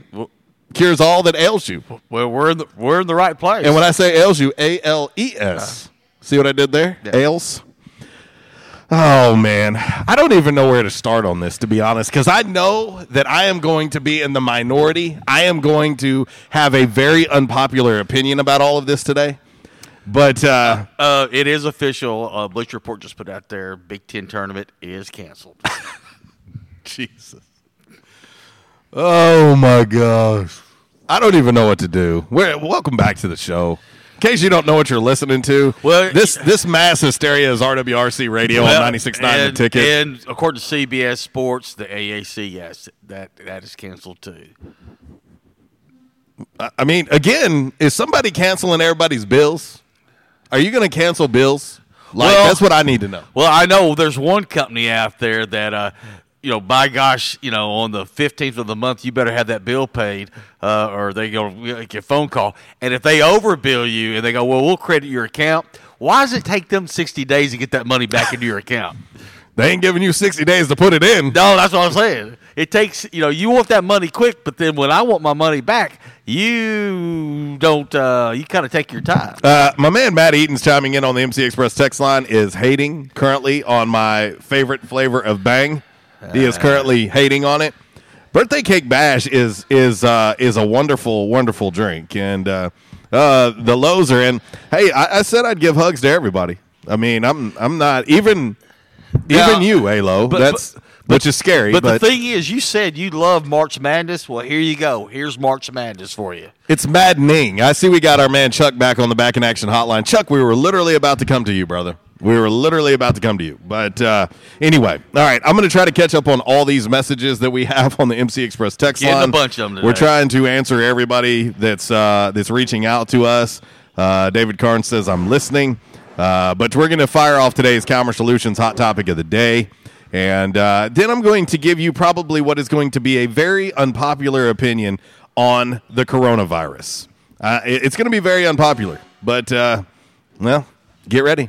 cures all that ails you. Well, we're in the we're in the right place. And when I say ails you, A L E S. Uh-huh. See what I did there? Ails. Oh man, I don't even know where to start on this to be honest, because I know that I am going to be in the minority. I am going to have a very unpopular opinion about all of this today. But uh, Uh, it is official. Uh, Bleacher Report just put out there. Big Ten tournament is canceled. Jesus. Oh my gosh. I don't even know what to do. We're, welcome back to the show. In case you don't know what you're listening to, Well, this this mass hysteria is RWRC Radio Well, on 96.9 and, The Ticket. And according to CBS Sports, the AAC, yes, that that is canceled too. I- I mean, again, is somebody canceling everybody's bills? Are you going to cancel bills? Like Well- that's what I need to know. Well, I know there's one company out there that, uh, you know, by gosh, you know, on the 15th of the month, you better have that bill paid, uh, or they go make your phone call. And if they overbill you and they go, well, we'll credit your account, why does it take them 60 days to get that money back into your account? They ain't giving you 60 days to put it in. No, that's what I'm saying. It takes, you know, you want that money quick, but then when I want my money back, you don't, uh, you kind of take your time. Uh, my man Matt Eaton's chiming in on the MC Express text line is hating currently on my favorite flavor of Bang. He is currently hating on it. Birthday cake bash is is uh, is a wonderful wonderful drink, and uh, uh, the lows are in. Hey, I, I said I'd give hugs to everybody. I mean, I'm I'm not even Yeah. even you, Alo. But- That's which is scary. But, But, the thing is, you said you love March Madness. Well, here you go. Here's March Madness for you. It's maddening. I see we got our man Chuck back on the back in action hotline. Chuck, we were literally about to come to you, brother. We were literally about to come to you. But uh, anyway, all right, I'm going to try to catch up on all these messages that we have on the MC Express text Getting a bunch of them We're trying to answer everybody that's uh, that's reaching out to us. Uh, David Carnes says I'm listening, uh, but we're going to fire off today's Calmer Solutions hot topic of the day. And uh, then I'm going to give you probably what is going to be a very unpopular opinion on the coronavirus. Uh, it's going to be very unpopular, but uh, well, get ready.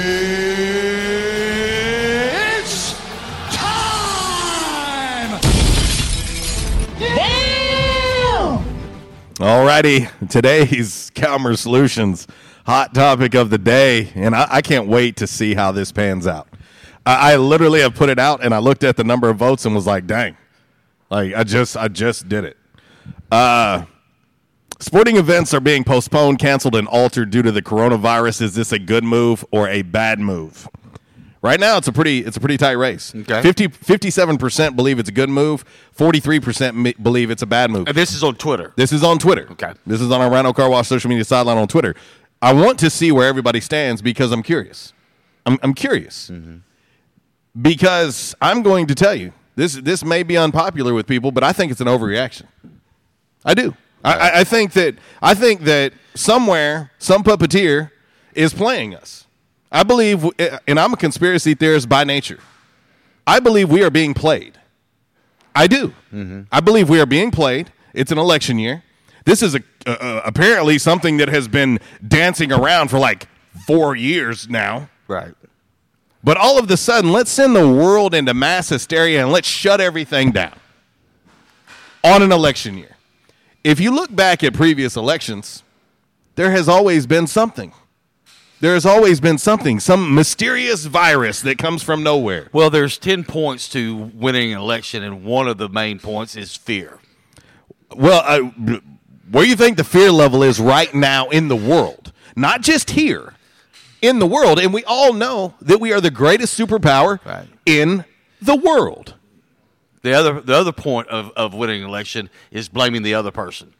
Alrighty, today's Calmer Solutions hot topic of the day, and I, I can't wait to see how this pans out. I, I literally have put it out, and I looked at the number of votes and was like, "Dang!" Like I just, I just did it. Uh, sporting events are being postponed, canceled, and altered due to the coronavirus. Is this a good move or a bad move? Right now, it's a pretty it's a pretty tight race. Okay. 57% believe it's a good move. 43% believe it's a bad move. And this is on Twitter. This is on Twitter. Okay. This is on our Rhino Car Wash social media sideline on Twitter. I want to see where everybody stands because I'm curious. I'm, I'm curious. Mm-hmm. Because I'm going to tell you, this, this may be unpopular with people, but I think it's an overreaction. I do. I, I think that I think that somewhere some puppeteer is playing us. I believe, and I'm a conspiracy theorist by nature. I believe we are being played. I do. I believe we are being played. It's an election year. This is a, uh, apparently something that has been dancing around for like four years now. Right. But all of the sudden, let's send the world into mass hysteria and let's shut everything down on an election year. If you look back at previous elections, there has always been something. There has always been something, some mysterious virus that comes from nowhere. Well, there's 10 points to winning an election, and one of the main points is fear. Well, uh, where do you think the fear level is right now in the world, not just here, in the world, and we all know that we are the greatest superpower in the world. The other, the other point of, of winning an election is blaming the other person.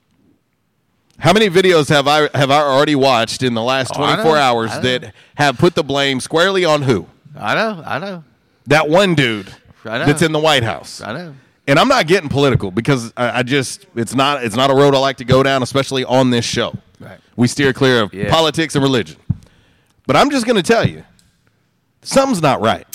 How many videos have I have I already watched in the last Oh, 24 hours know. that have put the blame squarely on who? I know, I know. That one dude that's in the White House. I know. And I'm not getting political because I, I just it's not it's not a road I like to go down, especially on this show. Right. We steer clear of Yeah. politics and religion. But I'm just going to tell you, something's not right.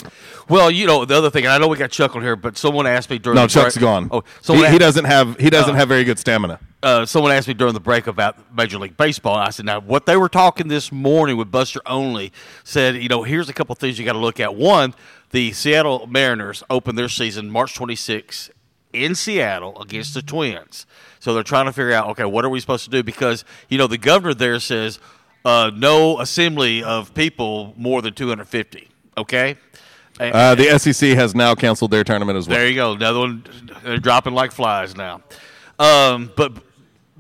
Well, you know the other thing, and I know we got Chuck on here, but someone asked me during No, the Chuck's break- gone. Oh, he, someone he doesn't have he doesn't Uh, have very good stamina. uh, someone asked me during the break about Major League Baseball. I said, now, what they were talking this morning with Buster Olney said, you know, here's a couple things you got to look at. One, the Seattle Mariners opened their season March 26 in Seattle against the Twins. So they're trying to figure out, okay, what are we supposed to do? Because, you know, the governor there says uh, no assembly of people more than 250. Okay? Uh, the SEC has now canceled their tournament as well. there you go. Another one. They're dropping like flies now. Um, but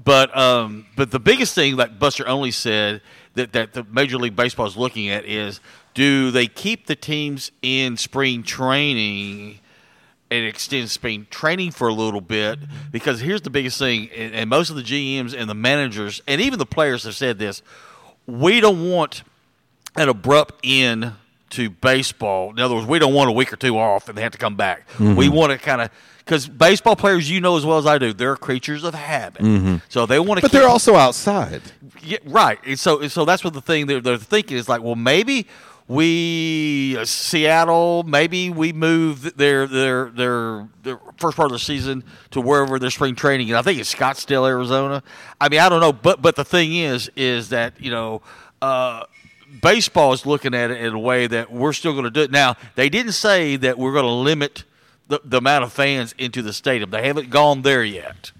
but um, but the biggest thing that Buster Olney said that that the Major League Baseball is looking at is do they keep the teams in spring training and extend spring training for a little bit? Because here's the biggest thing, and, and most of the GMs and the managers and even the players have said this: we don't want an abrupt end to baseball. In other words, we don't want a week or two off and they have to come back. Mhm. We want to kind of because baseball players, you know as well as I do, they're creatures of habit. Mhm. So they want to. But they're also outside. Yeah, right. And so, and so that's what the thing they're, they're thinking is like, well, maybe we uh, Seattle, maybe we move their their their their first part of the season to wherever their spring training. And I think it's Scottsdale, Arizona. I mean, I don't know, but but the thing is, is that you know. Uh, Baseball is looking at it in a way that we're still going to do it. Now, they didn't say that we're going to limit the, the amount of fans into the stadium. They haven't gone there yet.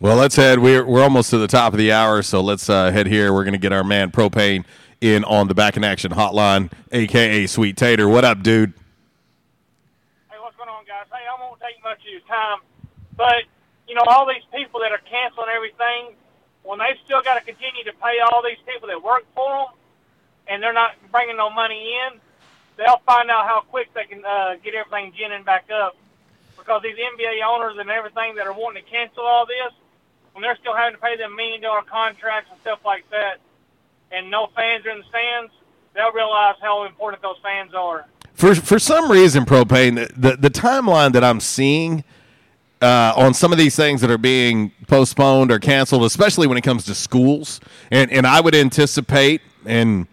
Well, let's head. We're we're almost to the top of the hour, so let's uh, head here. We're going to get our man Propane in on the back in action hotline, aka Sweet Tater. What up, dude? Hey, what's going on, guys? Hey, I won't take much of your time, but you know all these people that are canceling everything, when they've still got to continue to pay all these people that work for them, and they're not bringing no money in, they'll find out how quick they can uh, get everything ginning back up. Because these NBA owners and everything that are wanting to cancel all this, when they're still having to pay them million dollar contracts and stuff like that, and no fans are in the stands, they'll realize how important those fans are. For for some reason, Propane, the the timeline that I'm seeing uh, on some of these things that are being postponed or canceled, especially when it comes to schools, and and I would anticipate and.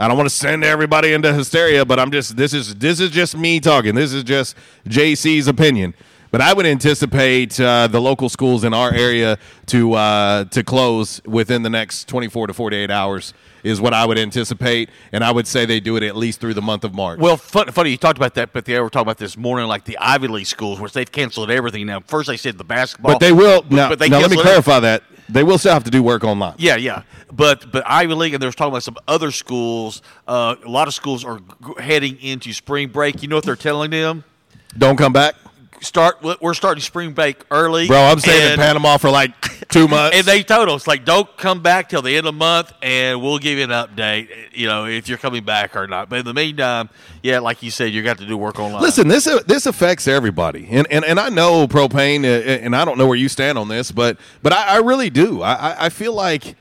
I don't want to send everybody into hysteria, but I'm just this is this is just me talking. This is just JC's opinion. But I would anticipate uh, the local schools in our area to uh, to close within the next 24 to 48 hours is what I would anticipate, and I would say they do it at least through the month of March. Well, fun, funny you talked about that, but they were talking about this morning, like the Ivy League schools, which they've canceled everything now. First, they said the basketball, But they will now. but they now let me clarify that They will still have to do work online. Yeah, yeah. But but Ivy League, and there's talking about some other schools. Uh, a lot of schools are g- heading into spring break. You know what they're telling them? Don't come back. Start. We're starting spring break early, Bro, I'm staying in Panama for like two months. And they told us like, don't come back till the end of the month, and we'll give you an update. You know, if you're coming back or not. But in the meantime, yeah, like you said, you got to do work online. Listen, this this affects everybody, and and, and I know propane, uh, and I don't know where you stand on this, but but I, I really do. I, I- I feel like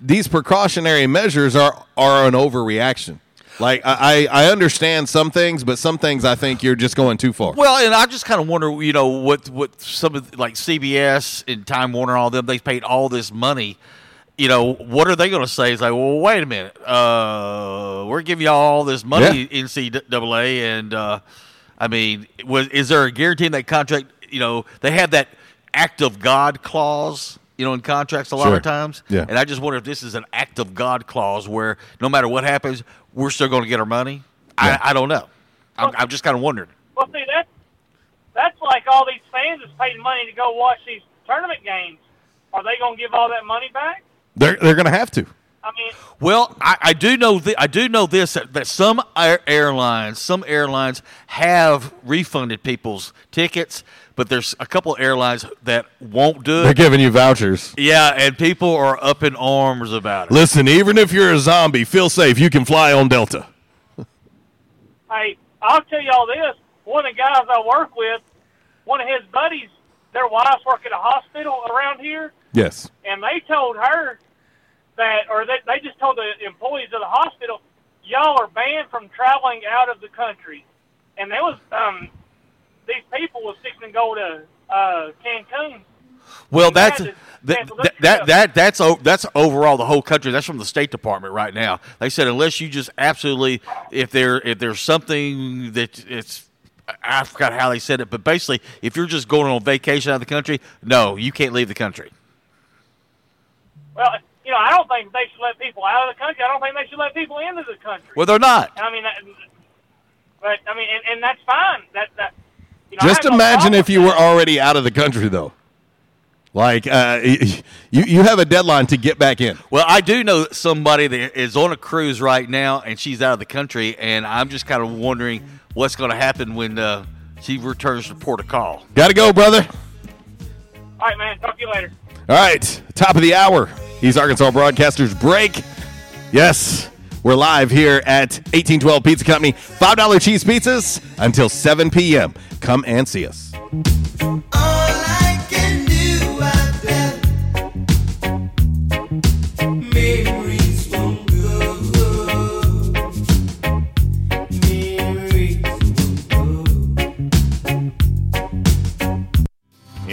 these precautionary measures are are an overreaction. Like I, I understand some things, but some things I think you're just going too far. Well, and I just kind of wonder, you know, what what some of like CBS and Time Warner, all them, they paid all this money. You know, what are they going to say? It's like, well, wait a minute, uh, we're giving y'all all this money, NCAA, and uh, I mean, was is there a guarantee in that contract? You know, they have that act of God clause. You know, in contracts a lot Sure. of times, Yeah. and I just wonder if this is an act of God clause where no matter what happens, we're still going to get our money. I, I don't know. I'm, I'm just kind of wondering. Well, see, that's that's like all these fans that's paid money to go watch these tournament games. Are they going to give all that money back? They're they're going to have to. I mean, Well, I, I do know th- I do know this that, that some air- airlines some airlines have refunded people's tickets, but there's a couple airlines that won't do it. They're giving you vouchers. yeah, and people are up in arms about it. Listen, even if you're a zombie, feel safe. You can fly on Delta. hey, I'll tell y'all this. One of the guys I work with, one of his buddies, their wives work at a hospital around here, Yes. and they told her that, or they, they just told the employees of the hospital, y'all are banned from traveling out of the country. And there was, um, these people was fixing to go to uh, Cancun. Well, that's that, that, that, that that's o- that's overall the whole country. That's from the State Department right now. They said unless you just absolutely if there if there's something that it's I forgot how they said it, but basically if you're just going on vacation out of the country, no, you can't leave the country. Well, know, I don't think they should let people out of the country. I don't think they should let people into the country. Well, they're not. I mean, that, but I mean, and, and that's fine. That that. You know, Just have no imagine if you were already out of the country, though. Like uh, you you have a deadline to get back in. Well, I do know somebody that is on a cruise right now, and she's out of the country, and I'm just kind of wondering what's going to happen when uh, she returns to Port of Call. Got to go, brother. All right, man. Talk to you later. All right, top of the hour. He's Arkansas Broadcasters Break. Yes, we're live here at 1812 Pizza Company. $5 cheese pizzas until 7 p.m. Come and see us.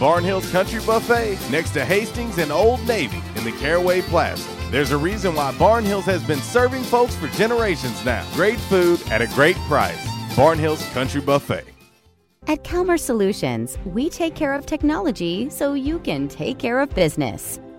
Barnhill's Country Buffet next to Hastings and Old Navy in the Caraway Plaza. There's a reason why Barnhills has been serving folks for generations now. Great food at a great price. Barnhills Country Buffet. At Calmer Solutions, we take care of technology so you can take care of business.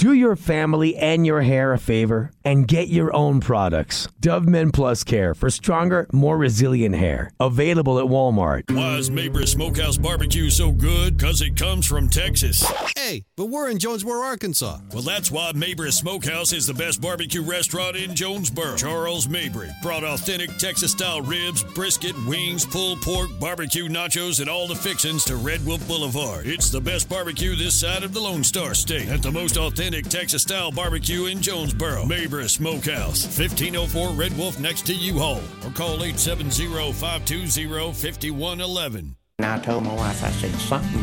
Do your family and your hair a favor and get your own products. Dove Men Plus Care for stronger, more resilient hair. Available at Walmart. Why is Mabry Smokehouse Barbecue so good? Because it comes from Texas. Hey, but we're in Jonesboro, Arkansas. Well, that's why Mabry Smokehouse is the best barbecue restaurant in Jonesboro. Charles Mabry brought authentic Texas style ribs, brisket, wings, pulled pork, barbecue nachos, and all the fixins to Red Wolf Boulevard. It's the best barbecue this side of the Lone Star State at the most authentic Texas style barbecue in Jonesboro. Mabry Smokehouse, 1504 Red Wolf next to U-Haul, or call 870-520-5111. And I told my wife, I said, something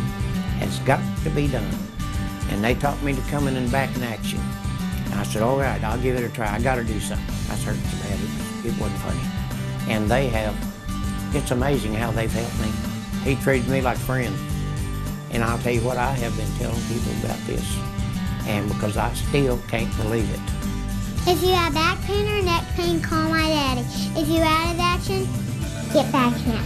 has got to be done. And they taught me to come in and back in action. And I said, all right, I'll give it a try. I got to do something. I so bad, it, it wasn't funny. And they have, it's amazing how they've helped me. He treated me like friends. And I'll tell you what, I have been telling people about this, and because I still can't believe it. If you have back pain or neck pain, call my daddy. If you're out of action, get back in.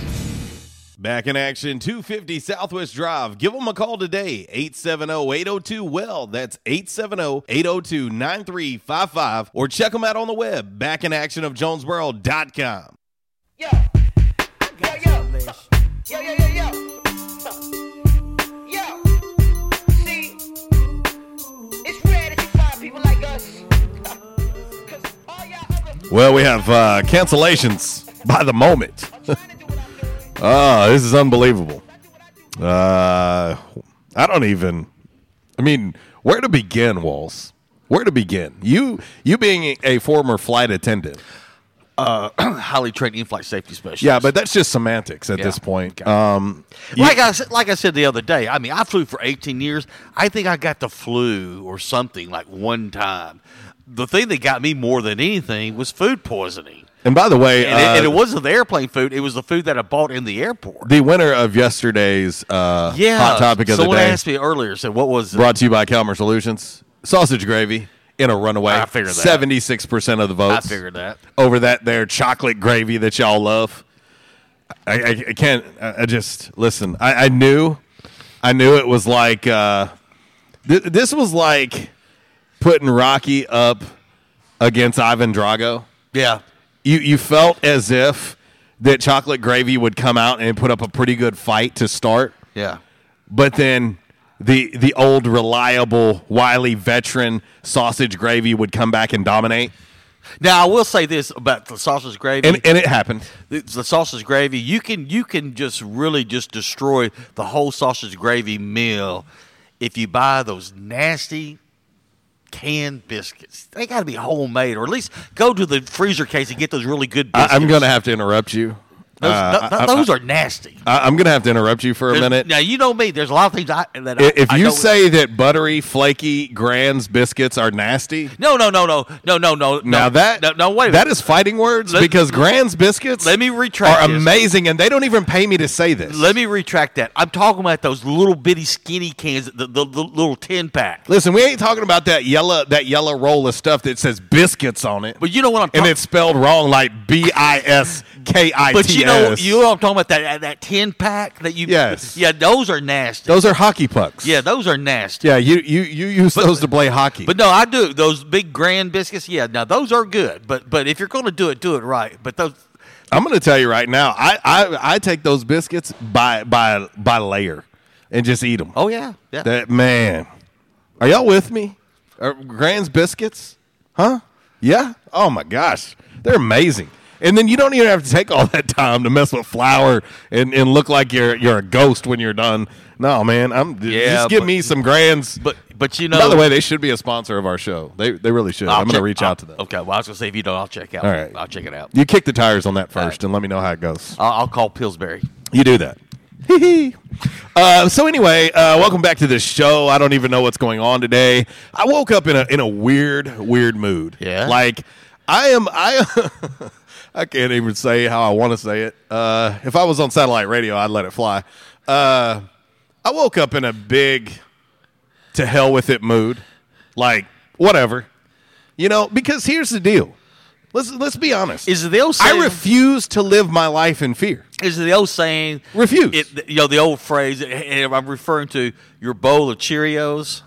Back in action, 250 Southwest Drive. Give them a call today, 870-802-WELL. That's 870-802-9355. Or check them out on the web, backinactionofjonesboro.com. Yo, yo, yo, yo, yo, yo. Yo, Well, we have uh, cancellations by the moment. oh, this is unbelievable. Uh, I don't even. I mean, where to begin, Walls? Where to begin? You, you being a former flight attendant. Uh, highly trained in-flight safety specialist. Yeah, but that's just semantics at Yeah. this point. Um, you- Like I said, like I said the other day, I mean, I flew for 18 years. I think I got the flu or something like one time. The thing that got me more than anything was food poisoning. and by the way, And, it, uh, and it wasn't the airplane food; it was the food that I bought in the airport. the winner of yesterday's uh, Yeah, hot topic of the day. Someone asked me earlier. Said, "What was it?" Brought to you by Calmer Solutions. Sausage gravy in a runaway. I figured that. Seventy-six percent of the votes. I figured that. over that there chocolate gravy that y'all love. I, I, I can't. I, I just listen. I, I knew, I knew it was like uh, th- this was like putting Rocky up against Ivan Drago. Yeah, you you felt as if that chocolate gravy would come out and put up a pretty good fight to start. Yeah. But then the the old reliable wily veteran sausage gravy would come back and dominate. Now I will say this about the sausage gravy, And- and it happened. The, the sausage gravy, you can you can just really just destroy the whole sausage gravy meal if you buy those nasty canned biscuits. They got to be homemade, or at least go to the freezer case and get those really good biscuits. I, I'm going to have to interrupt you. Those, Uh, th- I- those I- are nasty. I, I'm going to have to interrupt you for a There's- minute. Now you know me. There's a lot of things I that If I you say that buttery, flaky Grand's biscuits are nasty, no, no, no, no, no, no, no. now no, that no, no wait. that is fighting words Let- because Grand's biscuits Let me retract are this. amazing, and they don't even pay me to say this. Let me retract that. I'm talking about those little bitty skinny cans, the, the, the little tin pack. Listen, we ain't talking about that yellow that yellow roll of stuff that says biscuits on it. But you know what I'm and it's spelled wrong, like B I S K I T S. But you know, you know what I'm talking about that that tin pack that you. Yes. Yeah, those are nasty. those are hockey pucks. yeah, those are nasty. yeah. You you you use those to play hockey. But no, I do those big grand biscuits. Yeah, now those are good. But but if you're going to do it, do it right. But those. I'm going to tell you right now. I, I I take those biscuits by by by layer and just eat them. Oh yeah, yeah. That man, are y'all with me? Are Grand's biscuits? Huh? Yeah. Oh my gosh, they're amazing. And then you don't even have to take all that time to mess with flour and, and look like you're you're a ghost when you're done. No, man, I'm Yeah, just give but- me some Grands. But but you know. By the way, they should be a sponsor of our show. They they really should. I'll I'm going to reach I'll- out to them. Okay, well I was going to say if you don't, I'll check out. All right. I'll check it out. You kick the tires on that first, and let me know how it goes. I'll, I'll call Pillsbury. You do that. uh, so anyway, uh, welcome back to the show. I don't even know what's going on today. I woke up in a in a weird, weird mood. Yeah? like I am. I I can't even say how I want to say it. Uh, if I was on satellite radio, I'd let it fly. Uh, I woke up in a big to hell with it mood. Like whatever, you know. Because here's the deal. Let's let's be honest. Is it the old I refuse to live my life in fear. Is it the old saying? Refuse. It, you know the old phrase. And I'm referring to your bowl of Cheerios.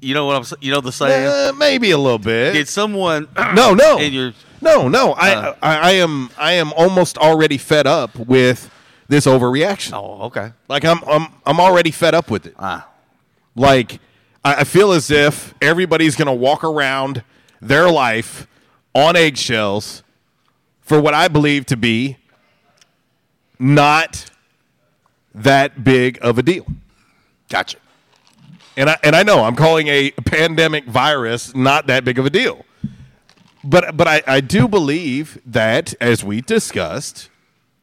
You know what I'm. You know the saying. Uh, maybe a little bit. Did someone? no, no, In your no, no. I, Uh. I, I am, I am almost already fed up with this overreaction. Oh, okay. Like I'm, I'm, I'm already fed up with it. Ah. Like I, I feel as if everybody's gonna walk around their life on eggshells for what I believe to be not that big of a deal. Gotcha. And I and I know I'm calling a pandemic virus not that big of a deal. But but I, I do believe that as we discussed,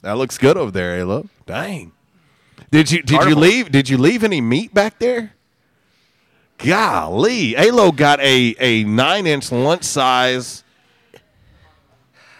that looks good over there, Alo. Dang. Did you did you leave did you leave any meat back there? Golly. Alo got a, a nine inch lunch size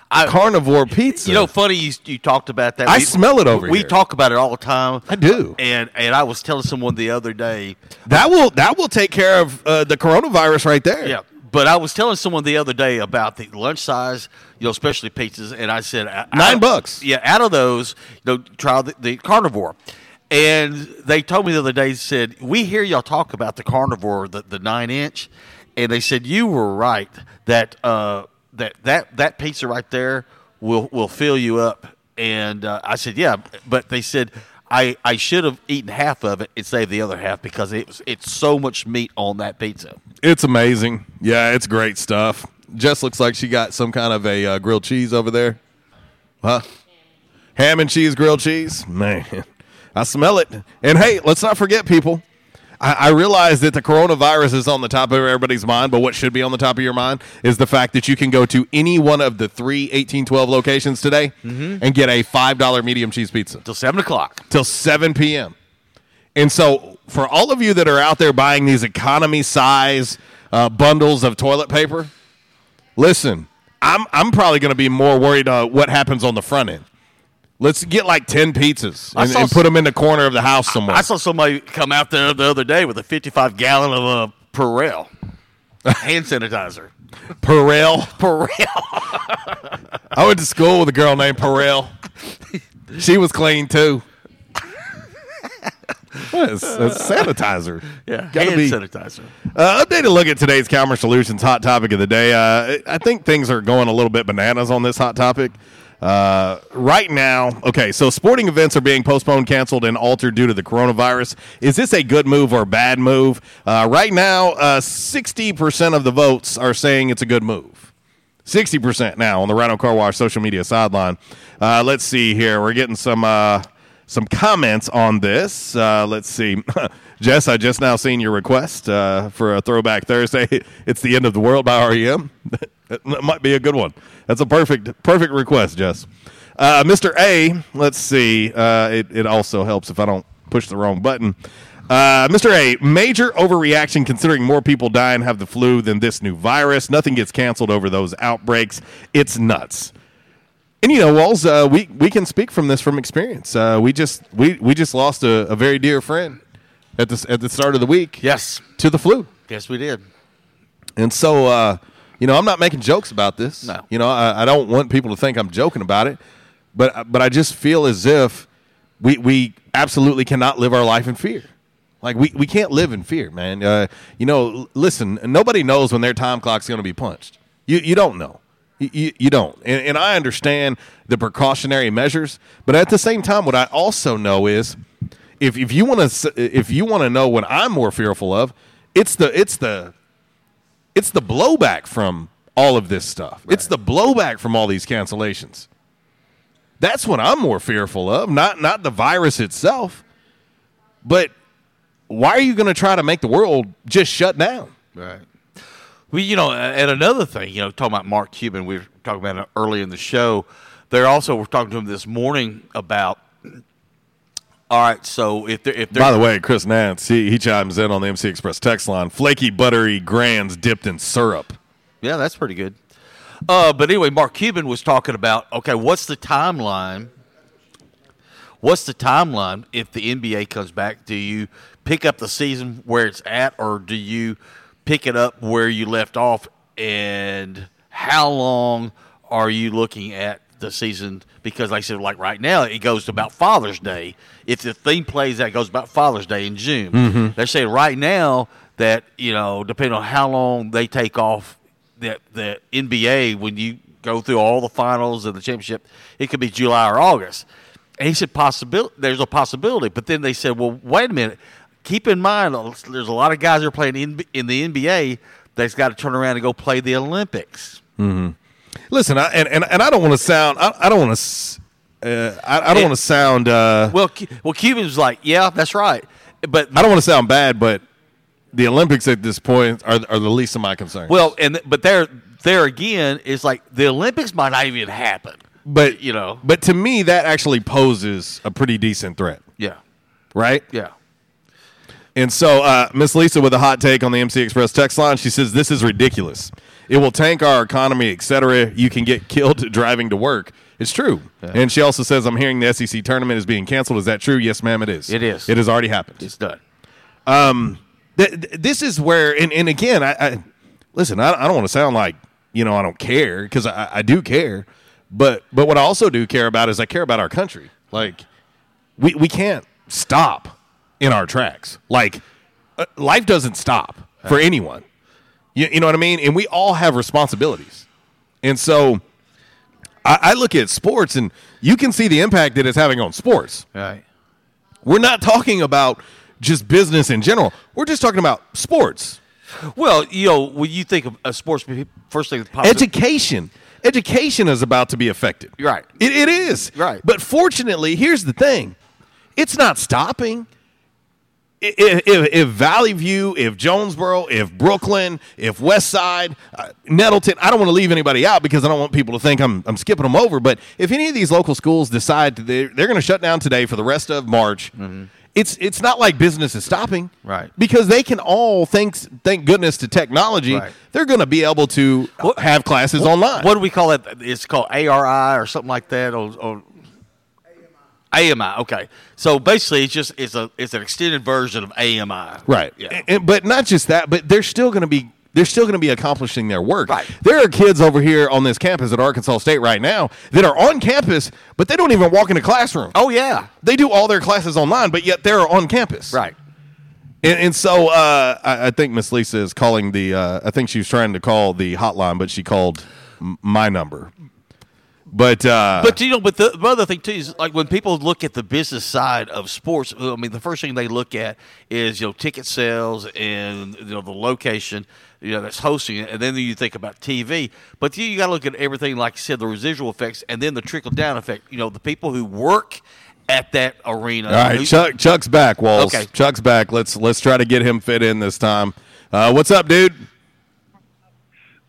carnivore pizza. You know, funny you, you talked about that. I smell it over we here. talk about it all the time. I do. And and I was telling someone the other day. that will that will take care of uh, the coronavirus right there. Yeah. But I was telling someone the other day about the lunch size, you know, especially pizzas, and I said Nine bucks. Yeah, out of those, you know, try the, the carnivore. And they told me the other day, said, We hear y'all talk about the carnivore, the, the nine inch. And they said, You were right that uh, that, that that pizza right there will, will fill you up. And uh, I said, Yeah. But they said, I, I should have eaten half of it and saved the other half because it was, it's so much meat on that pizza. It's amazing. Yeah, it's great stuff. Jess looks like she got some kind of a uh, grilled cheese over there. Huh? Ham and cheese grilled cheese? Man, I smell it. And hey, let's not forget, people. I, I realize that the coronavirus is on the top of everybody's mind, but what should be on the top of your mind is the fact that you can go to any one of the three 1812 locations today Mhm. and get a $5 medium cheese pizza. Till 7 o'clock. Till 7 p.m. And so, for all of you that are out there buying these economy size uh, bundles of toilet paper, listen, I'm I'm probably going to be more worried uh, what happens on the front end. Let's get like ten pizzas and, and put them in the corner of the house somewhere. I saw somebody come out there the other day with a 55 gallon of uh, Purell hand sanitizer. Purell. Purell. I went to school with a girl named Perel. She was clean too. What is a sanitizer? Yeah, Gotta hand be- sanitizer. Uh, updated look at today's Commerce Solutions hot topic of the day. Uh, I think things are going a little bit bananas on this hot topic. Uh, right now, okay, so sporting events are being postponed, canceled, and altered due to the coronavirus. Is this a good move or a bad move? Uh, right now, uh, 60% of the votes are saying it's a good move. 60% now on the Rhino Car Wash social media sideline. Uh, let's see here. We're getting some uh, some comments on this. Uh, let's see. Jess, I just now seen your request uh, for a Throwback Thursday. It's the end of the world by REM. that might be a good one. That's a perfect perfect request, Jess. Uh, Mr. A, let's see. Uh, it, it also helps if I don't push the wrong button. Uh, Mr. A, major overreaction considering more people die and have the flu than this new virus. Nothing gets canceled over those outbreaks. It's nuts. And you know, Walls, uh, we we can speak from this from experience. Uh, we just we we just lost a, a very dear friend at the at the start of the week. Yes, to the flu. Yes, we did. And so, uh, you know, I'm not making jokes about this. No. You know, I, I don't want people to think I'm joking about it, but but I just feel as if we we absolutely cannot live our life in fear. Like we, we can't live in fear, man. Uh, you know, listen, nobody knows when their time clock's going to be punched. You you don't know. You, you, you don't. And, and I understand the precautionary measures, but at the same time, what I also know is if if you want to if you want to know what I'm more fearful of, it's the it's the it's the blowback from all of this stuff. It's the blowback from all these cancellations. That's what I'm more fearful of, not not the virus itself. But why are you going to try to make the world just shut down? Right. Well, you know, and another thing, you know, talking about Mark Cuban, we were talking about it early in the show. They're also we're talking to him this morning about. All right, so if they're if they're By the way, Chris Nance, he, he chimes in on the MC Express text line. Flaky, buttery grands dipped in syrup. Yeah, that's pretty good. Uh, but anyway, Mark Cuban was talking about okay, what's the timeline? What's the timeline if the NBA comes back? Do you pick up the season where it's at, or do you pick it up where you left off? And how long are you looking at the season? Because like I said, like right now, it goes to about Father's Day. If the theme plays that, goes about Father's Day in June. Mhm. They're saying right now that you know, depending on how long they take off that the NBA when you go through all the finals and the championship, it could be July or August. And he said possibility. There's a possibility, but then they said, well, wait a minute. Keep in mind, there's a lot of guys that are playing in, in the NBA that's got to turn around and go play the Olympics. hmm Listen, I, and, and and I don't want to sound. I, don't want to. Uh, I, don't want to sound. Uh, Well, well, Cuban's like, yeah, that's right, but I don't want to sound bad, but the Olympics at this point are are the least of my concerns. well, and but there, there again is like the Olympics might not even happen. but you know, but to me, that actually poses a pretty decent threat, yeah, right? yeah. And so, uh, Miss Lisa with a hot take on the MC Express text line. She says, This is ridiculous. It will tank our economy, etc. You can get killed driving to work. It's true. And she also says, I'm hearing the SEC tournament is being canceled. Is that true? Yes, ma'am, it is. It is. It has already happened. It's done. Um, th- th- this is where, and, and again, I, I listen. I, I don't want to sound like you know I don't care because I, I do care, but but what I also do care about is I care about our country. Like we we can't stop in our tracks. Like uh, life doesn't stop for anyone. You, you know what I mean? And we all have responsibilities, and so. I, I look at sports, and you can see the impact that it's having on sports. Right. We're not talking about just business in general. We're just talking about sports. Well, you know, when you think of a sports, first thing that pops Education. Education is about to be affected. Right. It, it is. Right. But fortunately, here's the thing it's not stopping. If, if, if Valley View, if Jonesboro, if Brooklyn, if West Side, uh, Nettleton, I don't want to leave anybody out because I don't want people to think I'm, I'm skipping them over. But if any of these local schools decide they're, they're going to shut down today for the rest of March, it's it's not like business is stopping, Right. Because they can all thanks thank goodness to technology, Right. they're going to be able to have classes online. What do we call it? It's called ARI or something like that. Or, or AMI. Okay. So basically, it's just it's a it's an extended version of AMI. Right. Yeah. And- and- but not just that, but they're still going to be they're still going to be accomplishing their work. Right. There are kids over here on this campus at Arkansas State right now that are on campus, but they don't even walk in a classroom. Oh yeah. They do all their classes online, but yet they're on campus. Right. And, and so uh, I, I think Miss Lisa is calling the. Uh, I think she was trying to call the hotline, but she called m- my number. But uh, But you know, but the, the other thing too is like when people look at the business side of sports. I mean, the first thing they look at is you know ticket sales and you know the location you know that's hosting it, and then you think about TV. But then you got to look at everything like you said, the residual effects, and then the trickle down effect. You know, the people who work at that arena. All right, who- Chuck. Chuck's back. Walls. Okay. Chuck's back. Let's let's try to get him fit in this time. Uh, what's up, dude?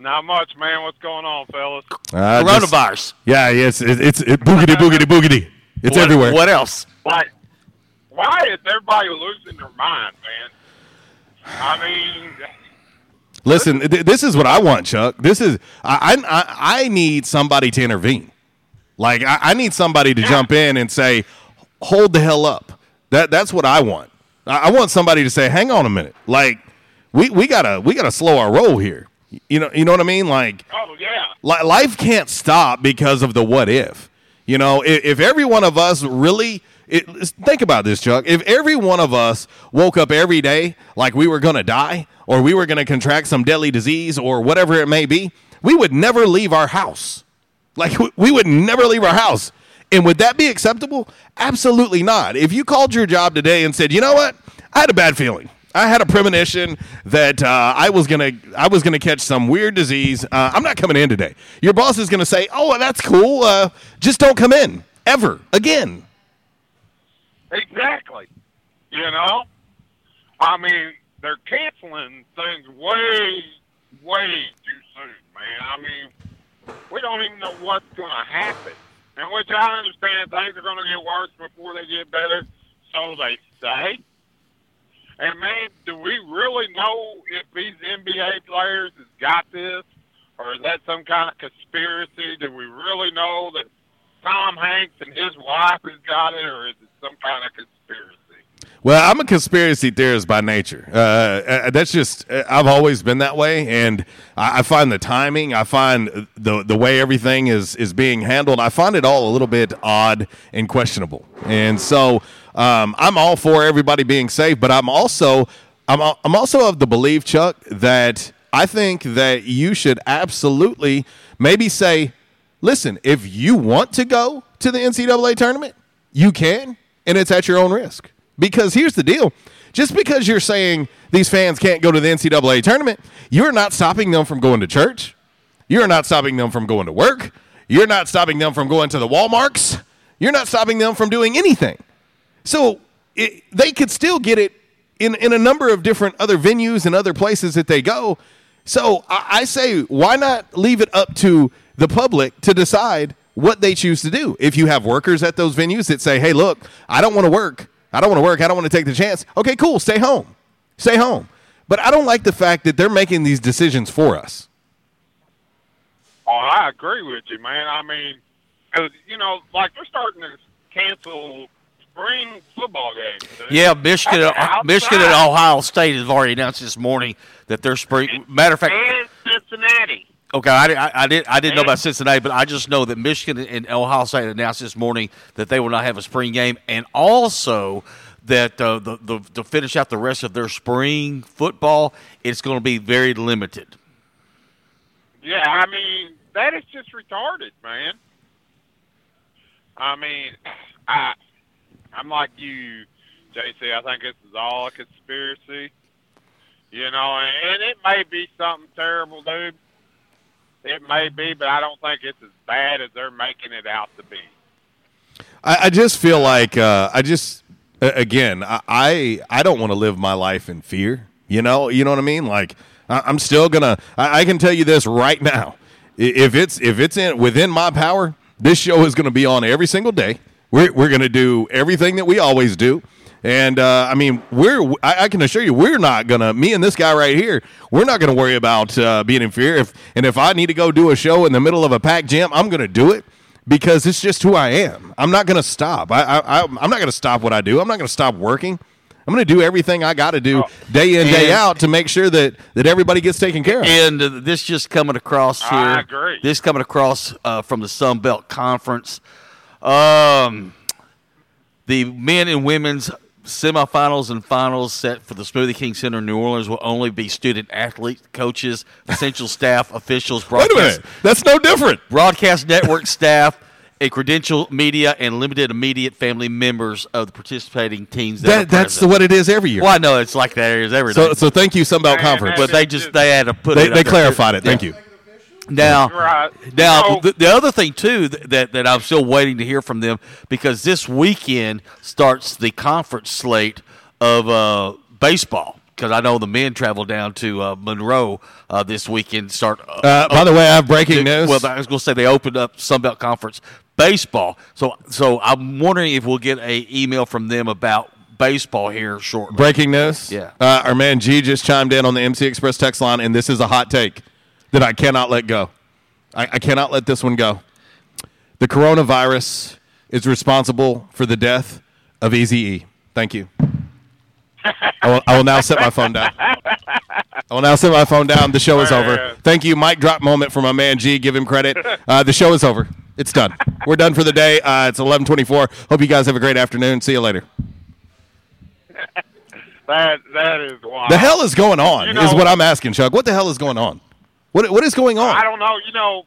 Not much, man. What's going on, fellas? Uh, just- Coronavirus. yeah, yes, it, it's it, boogity boogity boogity. It's What- everywhere. What else? Like, why is everybody losing their mind, man? I mean, Listen, th- this is what I want, Chuck. This is I I, I need somebody to intervene. Like I, I need somebody to jump in and say, "Hold the hell up." That that's what I want. I, I want somebody to say, "Hang on a minute." Like we we gotta we gotta slow our roll here. You know you know what I mean? Like oh yeah, li- life can't stop because of the what if. You know, if, if every one of us really it, think about this, Chuck. If every one of us woke up every day like we were going to die or we were going to contract some deadly disease or whatever it may be, we would never leave our house. Like we- we would never leave our house. And would that be acceptable? Absolutely not. If you called your job today and said, "You know what? I had a bad feeling. I had a premonition that uh, I was gonna I was gonna catch some weird disease. Uh, I'm not coming in today." Your boss is gonna say, "Oh, that's cool. Uh, just don't come in ever again." exactly. You know, I mean, they're canceling things way, way too soon, man. I mean, we don't even know what's to happen. And which I understand things are to get worse before they get better, so they say. And man, do we really know if these NBA players has got this, or is that some kind of conspiracy? Do we really know that Tom Hanks and his wife has got it, or is it some kind of conspiracy? Well, I'm a conspiracy theorist by nature. Uh, uh, that's just uh, I've always been that way, and I find the timing, I find the the way everything is is being handled, I find it all a little bit odd and questionable. And so um, I'm all for everybody being safe, but I'm also I'm I'm also of the belief, Chuck, that I think that you should absolutely maybe say, listen, if you want to go to the NCAA tournament, you can, and it's at your own risk. Because here's the deal just because you're saying these fans can't go to the NCAA tournament, you're not stopping them from going to church. You're not stopping them from going to work. You're not stopping them from going to the Walmarts. You're not stopping them from doing anything. So it, they could still get it in, in a number of different other venues and other places that they go. So I, I say, why not leave it up to the public to decide what they choose to do? If you have workers at those venues that say, hey, look, I don't want to work. I don't want to work. I don't want to take the chance. Okay, cool. Stay home. Stay home. But I don't like the fact that they're making these decisions for us. Oh, I agree with you, man. I mean, you know, like they're starting to cancel spring football games. Yeah, Michigan, Michigan, and. Ohio State have already announced this morning that they're spring. Matter of fact, and Cincinnati. Okay, I, I, I did I didn't know about Cincinnati, but I just know that Michigan and Ohio State announced this morning that they will not have a spring game, and also that uh, the, the to finish out the rest of their spring football, it's going to be very limited. Yeah, I mean that is just retarded, man. I mean, I I'm like you, JC. I think this is all a conspiracy. You know, and, it may be something terrible, dude. It may be, but I don't think it's as bad as they're making it out to be. I, I just feel like uh, I just again I I, don't want to live my life in fear. You know, you know what I mean. Like I, I'm still gonna. I, I can tell you this right now. If it's if it's in within my power, this show is going to be on every single day. We're we're going to do everything that we always do. And uh, I mean, we're I, I can assure you, we're not gonna. Me and this guy right here, we're not gonna worry about uh, being in fear. If and if I need to go do a show in the middle of a packed gym, I'm gonna do it because it's just who I am. I'm not going to stop. I, I, I, I'm not going to stop what I do. I'm not going to stop working. I'm going to do everything I got to do day in, day out to make sure that, that everybody gets taken care of. And uh, this just coming across here. I agree. This coming across uh, from the Sun Belt Conference. Um, the men and women's semifinals and finals set for the Smoothie King Center in New Orleans will only be student athletes, coaches, essential staff, officials, Wait a minute. That's no different. broadcast network staff, a credential media, and limited immediate family members of the participating teams. That, That, that's present. what it is every year. Well, I know it's like that is every. So, so thank you, Sunbelt Conference. but they just they had to put They- it. up they there. clarified it. Thank Yeah. you. Now, Right. now You know- the, the other thing too that that I'm still waiting to hear from them because this weekend starts the conference slate of uh, baseball. Because I know the men travel down to uh, Monroe uh, this weekend. Start. Uh, by the way, I have breaking news. Well, I was going to say they opened up Sunbelt Conference baseball. So, so I'm wondering if we'll get a email from them about baseball here shortly. Breaking news. Yeah. Uh, our man G just chimed in on the MC Express text line, and this is a hot take that I cannot let go. I, I cannot let this one go. The coronavirus is responsible for the death of Easy E. Thank you. I will, I will now set my phone down. I will now set my phone down. The show is over. Thank you. Mic drop moment for my man G. Give him credit. Uh, the show is over. It's done. We're done for the day. Uh, it's 1124. Hope you guys have a great afternoon. See you later. That that is wild. The hell is going on? You is what I'm asking, Chuck. What the hell is going on? What what is going on? I don't know. You know,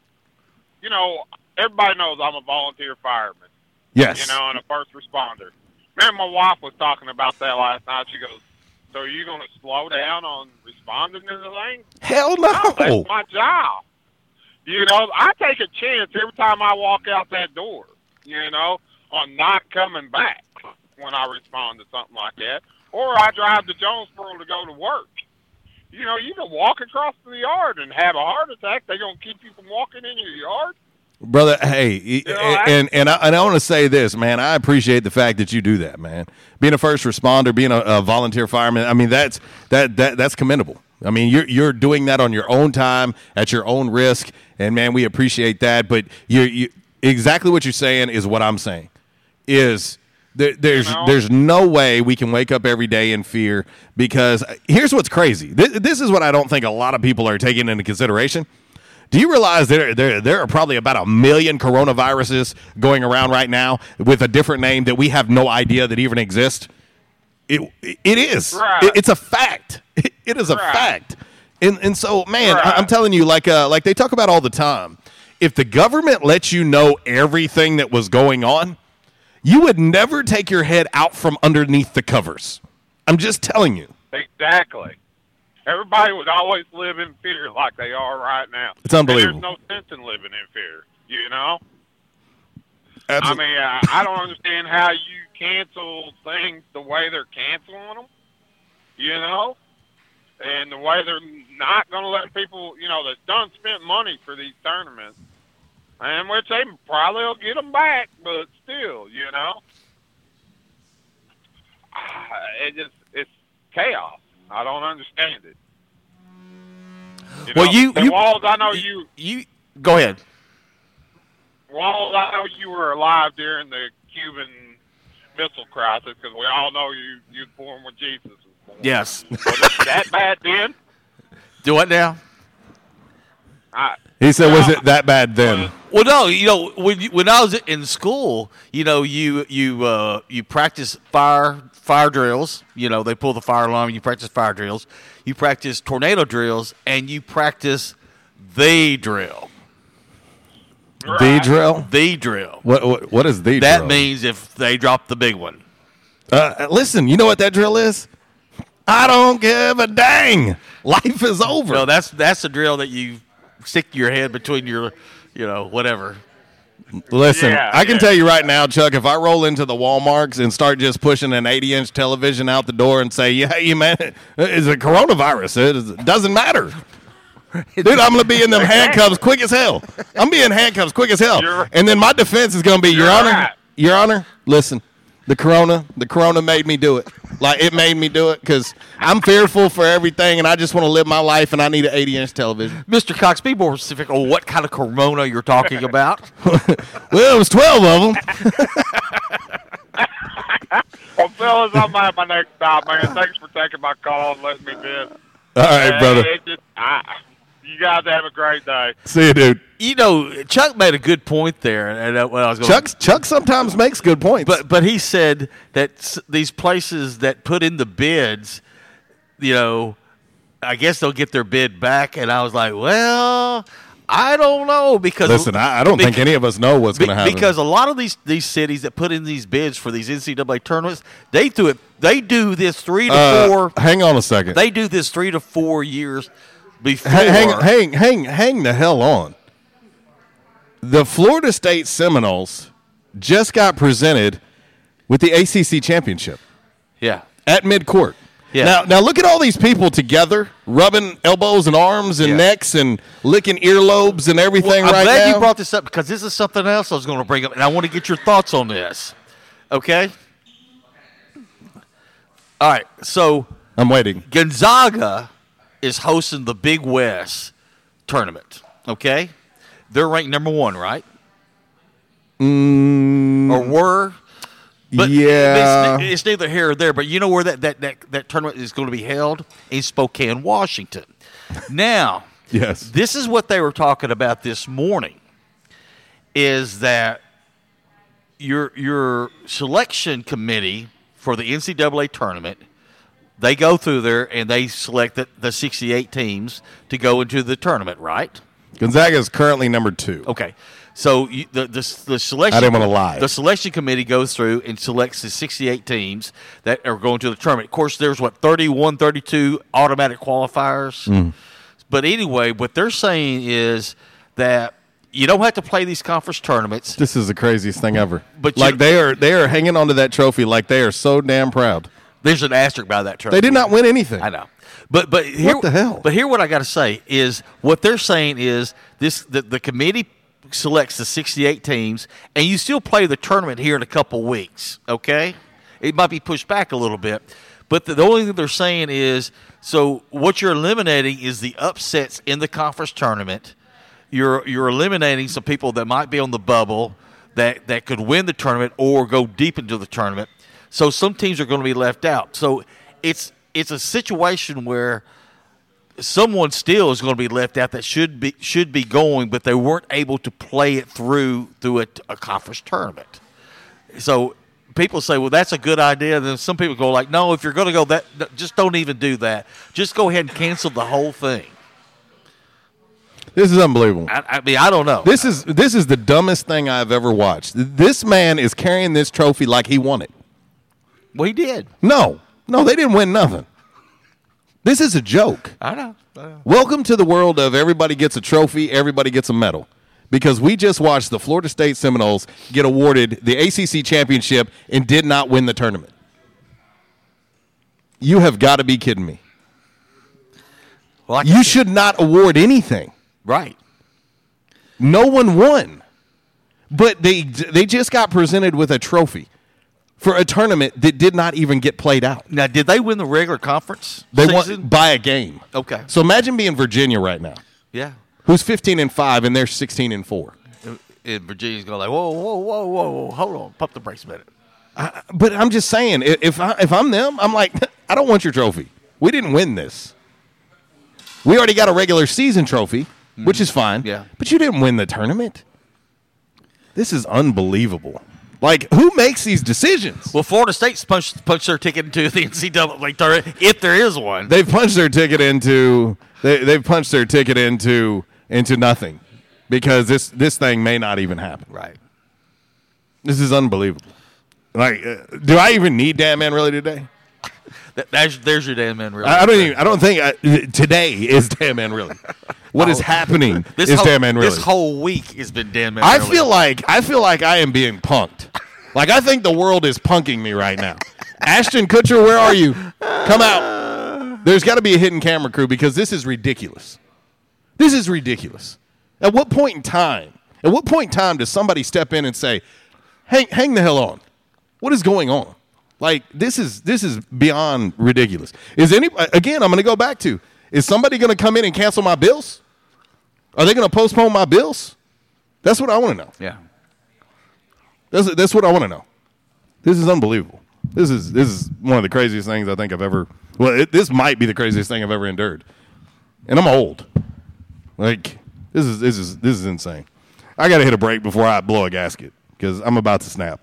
you know, everybody knows I'm a volunteer fireman. Yes. You know, and a first responder. Man, my wife was talking about that last night. She goes, "So are you going to slow down on responding to the thing?" Hell no. That's my job. You know, I take a chance every time I walk out that door. You know, on not coming back when I respond to something like that, or I drive to Jonesboro to go to work. You know, you can walk across the yard and have a heart attack. They gonna keep you from walking in your yard. Brother, hey, and and I, and I want to say this, man. I appreciate the fact that you do that, man. Being a first responder, being a, a volunteer fireman, I mean that's that that that's commendable. I mean you're you're doing that on your own time at your own risk, and man, we appreciate that. But you you exactly what you're saying is what I'm saying. Is there, there's there's no way we can wake up every day in fear because here's what's crazy. This, this is what I don't think a lot of people are taking into consideration. Do you realize there, there there are probably about a million coronaviruses going around right now with a different name that we have no idea that even exist? It it is. Right. It- it's a fact. It is a Right. fact. And and so man, I, Right. I'm telling you, like uh, like they talk about all the time. If the government lets you know everything that was going on, you would never take your head out from underneath the covers. I'm just telling you. Exactly. Everybody would always live in fear like they are right now. It's unbelievable. And there's no sense in living in fear. You know. Absol- I mean, I, I don't understand how you cancel things the way they're canceling them. You know, and the way they're not going to let people, you know, that done spent money for these tournaments, and which they probably will get them back, but still, you know, Ah, it just it's chaos. I don't understand it. You Well, know, you- you- Walls, I know you. You go ahead. Walls, I know you were alive during the Cuban Missile Crisis because we all know you you born when Jesus was born. Yes. Was it that bad then? Do what now? I, He said, "Was it that bad then?" Well, no, you know when you, when I was in school, you know you you uh, you practice fire fire drills. You know they pull the fire alarm. You practice fire drills. You practice tornado drills, and you practice the drill. The drill. The drill. What what, what is the drill? that drill? means if they drop the big one. Uh, listen, you know what that drill is? I don't give a dang. Life is over. No, that's that's a drill that you stick your head between your, you know, whatever. Listen, Yeah, I can yeah. tell you right now, Chuck, if I roll into the Walmarts and start just pushing an 80 inch television out the door and say, yeah, you man, it's a coronavirus, it doesn't matter. Dude, I'm going to be in them handcuffs quick as hell. I'm being handcuffs quick as hell. You're- and then my defense is going to be, Your Honor, right. Your Honor, listen, the corona, the corona made me do it. Like, it made me do it because I'm fearful for everything and I just want to live my life and I need an 80 inch television. Mr. Cox, be more specific on what kind of corona you're talking about. well, it was 12 of them. Well, fellas, I'm at my next stop, man. Thanks for taking my call and letting me in. All right, Uh, brother. it just- I- you guys have a great day. See you, dude. You know, Chuck made a good point there, and uh, when I was going, Chuck, Chuck sometimes makes good points. but but he said that s- these places that put in the bids, you know, I guess they'll get their bid back, and I was like, well, I don't know because Listen, I, I don't think any of us know what's be- going to happen. because a lot of these these cities that put in these bids for these NCAA tournaments, they do it. They do this three to Uh, four. hang on a second. They do this three to four years before. hang, hang, hang, hang, the hell on. The Florida State Seminoles just got presented with the ACC championship Yeah. at midcourt. Yeah. Now, now look at all these people together, rubbing elbows and arms and Yeah. necks and licking earlobes and everything Well, I'm right glad now. you brought this up because this is something else I was going to bring up, and I want to get your thoughts on this. Okay. All right. So I'm waiting. Gonzaga is hosting the Big West tournament. Okay, they're ranked number one, right? Mm, Or were? But yeah. it's, it's neither here or there. But you know where that, that, that, that tournament is going to be held in Spokane, Washington. Now, yes. this is what they were talking about this morning is that your your selection committee for the NCAA tournament they go through there and they select the, the 68 teams to go into the tournament, right? Gonzaga is currently number two. Okay. So you, the, the the selection I didn't wanna lie. The selection committee goes through and selects the 68 teams that are going to the tournament. Of course, there's what 31, 32 automatic qualifiers. Mm. But anyway, what they're saying is that you don't have to play these conference tournaments. This is the craziest thing ever. But like you- they are, they are hanging onto that trophy like they are so damn proud. There's an asterisk by that trophy. They did not win anything. I know. But but here, the hell? But here, what I got to say is what they're saying is this: the, the committee selects the 68 teams, and you still play the tournament here in a couple weeks. Okay, it might be pushed back a little bit, but the, the only thing they're saying is so what you're eliminating is the upsets in the conference tournament. You're you're eliminating some people that might be on the bubble that that could win the tournament or go deep into the tournament. So some teams are going to be left out. So it's it's a situation where someone still is going to be left out that should be should be going, but they weren't able to play it through through a, a conference tournament. So people say, "Well, that's a good idea." Then some people go like, "No, if you're going to go that, just don't even do that. Just go ahead and cancel the whole thing." This is unbelievable. I, I mean, I don't know. This is this is the dumbest thing I've ever watched. This man is carrying this trophy like he won it. Well, he did. No, no, they didn't win nothing. This is a joke. I know. I know. Welcome to the world of everybody gets a trophy, everybody gets a medal. Because we just watched the Florida State Seminoles get awarded the ACC championship and did not win the tournament. You have got to be kidding me. Well, You should not award anything. Right. No one won. But they they just got presented with a trophy. For a tournament that did not even get played out. Now, did they win the regular conference? They season? won by a game. Okay. So imagine being Virginia right now, Yeah. who's 15 and 5 and they're 16 and 4. And Virginia's going like, whoa, whoa, whoa, whoa, whoa, hold on, pump the brakes a minute. But I'm just saying, if I, if I'm them, I'm like, I don't want your trophy. We didn't win this. We already got a regular season trophy, which mm-hmm. is fine. Yeah. But you didn't win the tournament. This is unbelievable. Like, who makes these decisions? Well, Florida State's punched, punched their ticket into the NCAA tournament, if there is one. They've punched their ticket into they, they've punched their ticket into into nothing because this this thing may not even happen. Right. This is unbelievable. Like, uh, do I even need damn man really today? That, there's, there's your damn man. Really. I, I don't even. I don't think I, today is damn man really. What is Oh. happening This is whole, damn man really. This whole week has been damn man. I feel like I feel like I am being punked. Like I think the world is punking me right now. Ashton Kutcher, where are you? Come out. There's got to be a hidden camera crew because this is ridiculous. This is ridiculous. At what point in time? At what point in time does somebody step in and say, "Hang, hang the hell on"? What is going on? Like this is this is beyond ridiculous. Is any again? I'm going to go back to: Is somebody going to come in and cancel my bills? Are they going to postpone my bills? That's what I want to know. Yeah. That's that's what I want to know. This is unbelievable. This is this is one of the craziest things I think I've ever. Well, it, this might be the craziest thing I've ever endured, and I'm old. Like this is this is this is insane. I got to hit a break before I blow a gasket because I'm about to snap.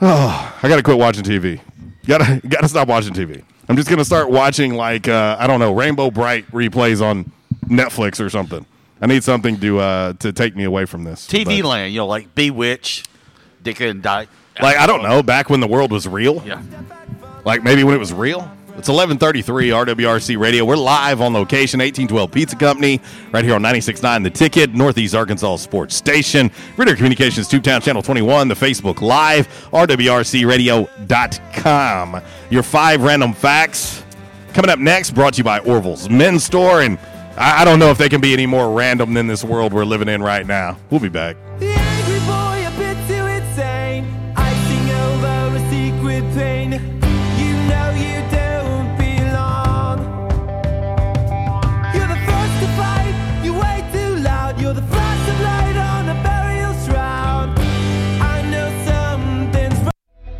Oh, I got to quit watching TV. Got to got to stop watching TV. I'm just gonna start watching like uh, I don't know Rainbow Brite replays on Netflix or something. I need something to uh, to take me away from this. TV But- land, you know, like Bewitch, Dick Van Dyke. like I don't know, back when the world was real. Yeah. Like maybe when it was real. It's 11:33 RWRC Radio. We're live on location 1812 Pizza Company right here on 96.9 The Ticket, Northeast Arkansas Sports Station, Ritter Communications Tubetown Channel 21, the Facebook Live, rwrcradio.com. Your five random facts coming up next brought to you by Orville's Men's Store and I, I don't know if they can be any more random than this world we're living in right now. We'll be back.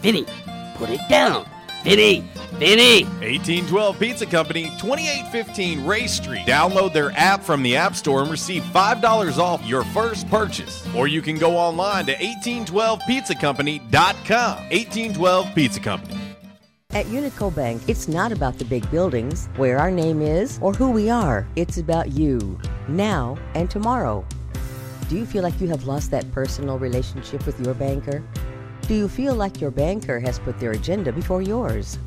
Vinny, put it down. Vinny, Vinny. 1812 Pizza Company, 2815 Ray Street. Download their app from the App Store and receive $5 off your first purchase. Or you can go online to 1812pizzacompany.com. 1812 Pizza Company. At Unico Bank, it's not about the big buildings, where our name is, or who we are. It's about you, now and tomorrow. Do you feel like you have lost that personal relationship with your banker? Do you feel like your banker has put their agenda before yours?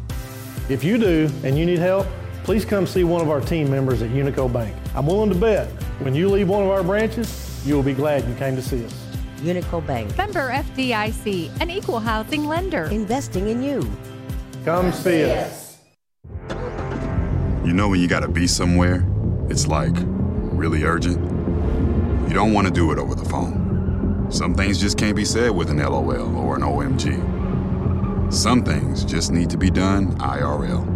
If you do and you need help, please come see one of our team members at Unico Bank. I'm willing to bet when you leave one of our branches, you will be glad you came to see us. Unico Bank, Member FDIC, an equal housing lender. investing in you. Come see us. You know when you gotta be somewhere, it's like really urgent. You don't want to do it over the phone. Some things just can't be said with an LOL or an OMG. Some things just need to be done IRL.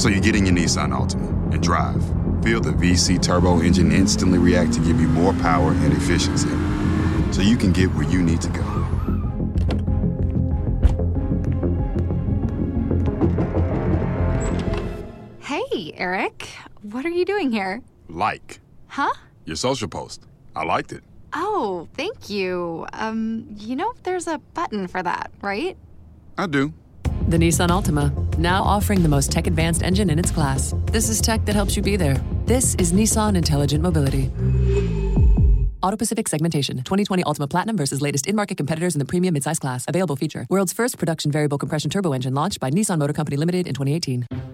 So you get in your Nissan Altima and drive. Feel the VC turbo engine instantly react to give you more power and efficiency. So you can get where you need to go. Hey, Eric. What are you doing here? Like Huh? your social post. I liked it. Oh, thank you. Um, you know, there's a button for that, right? I do. The Nissan Altima, now offering the most tech advanced engine in its class. This is tech that helps you be there. This is Nissan Intelligent Mobility. Auto Pacific segmentation. 2020 Altima Platinum versus latest in market competitors in the premium midsize class. Available feature. World's first production variable compression turbo engine launched by Nissan Motor Company Limited in 2018.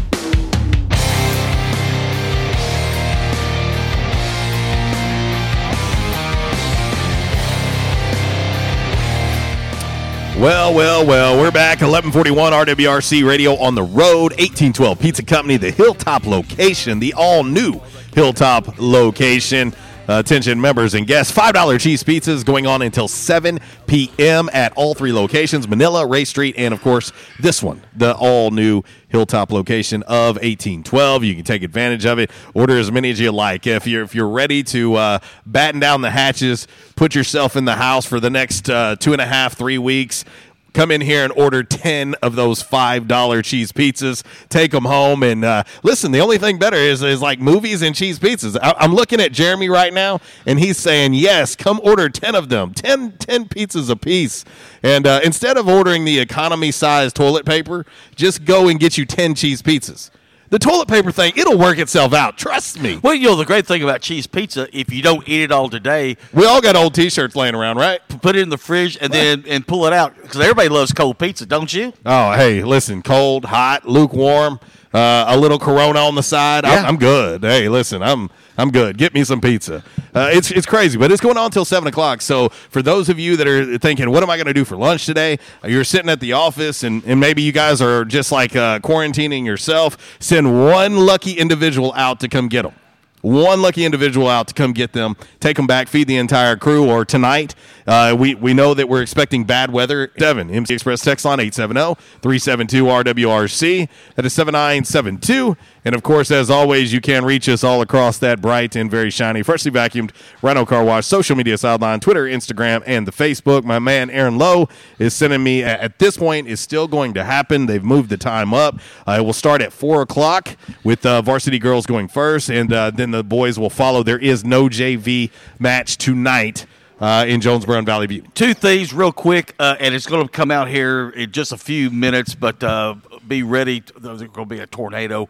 Well, well, well, we're back. 1141 RWRC Radio on the road. 1812 Pizza Company, the Hilltop location, the all new Hilltop location. Uh, attention members and guests, $5 cheese pizzas going on until 7 p.m. at all three locations Manila, Ray Street, and of course, this one, the all new Hilltop location of 1812. You can take advantage of it. Order as many as you like. If you're if you're ready to uh, batten down the hatches, put yourself in the house for the next uh, two and a half, three weeks. Come in here and order 10 of those $5 cheese pizzas. Take them home. And uh, listen, the only thing better is, is like movies and cheese pizzas. I, I'm looking at Jeremy right now, and he's saying, yes, come order 10 of them, 10, 10 pizzas a piece. And uh, instead of ordering the economy size toilet paper, just go and get you 10 cheese pizzas. The toilet paper thing, it'll work itself out. Trust me. Well, you know the great thing about cheese pizza, if you don't eat it all today, We all got old T-shirts laying around, right? put it in the fridge and then and pull it out because everybody loves cold pizza, don't you? Oh, hey, listen, cold, hot, lukewarm, uh, a little Corona on the side. I'm, Yeah. I'm good. Hey, listen, I'm I'm good. Get me some pizza. Uh, it's it's crazy, but it's going on until seven o'clock. So for those of you that are thinking, what am I going to do for lunch today? You're sitting at the office, and, and maybe you guys are just like uh, quarantining yourself. Send one lucky individual out to come get them. One lucky individual out to come get them, take them back, feed the entire crew. Or tonight, uh, we, we know that we're expecting bad weather. Seven MC Express text line 870 372 RWRC. That is 7972. And of course, as always, you can reach us all across that bright and very shiny, freshly vacuumed Rhino Car Wash social media sideline, Twitter, Instagram, and the Facebook. My man Aaron Lowe is sending me at this point is still going to happen. They've moved the time up. Uh, it will start at four o'clock with uh, varsity girls going first, and uh, then the boys will follow. There is no JV match tonight uh, in Jonesboro and Valley View. Two things, real quick, uh, and it's going to come out here in just a few minutes, but uh, be ready. There's going to be a tornado.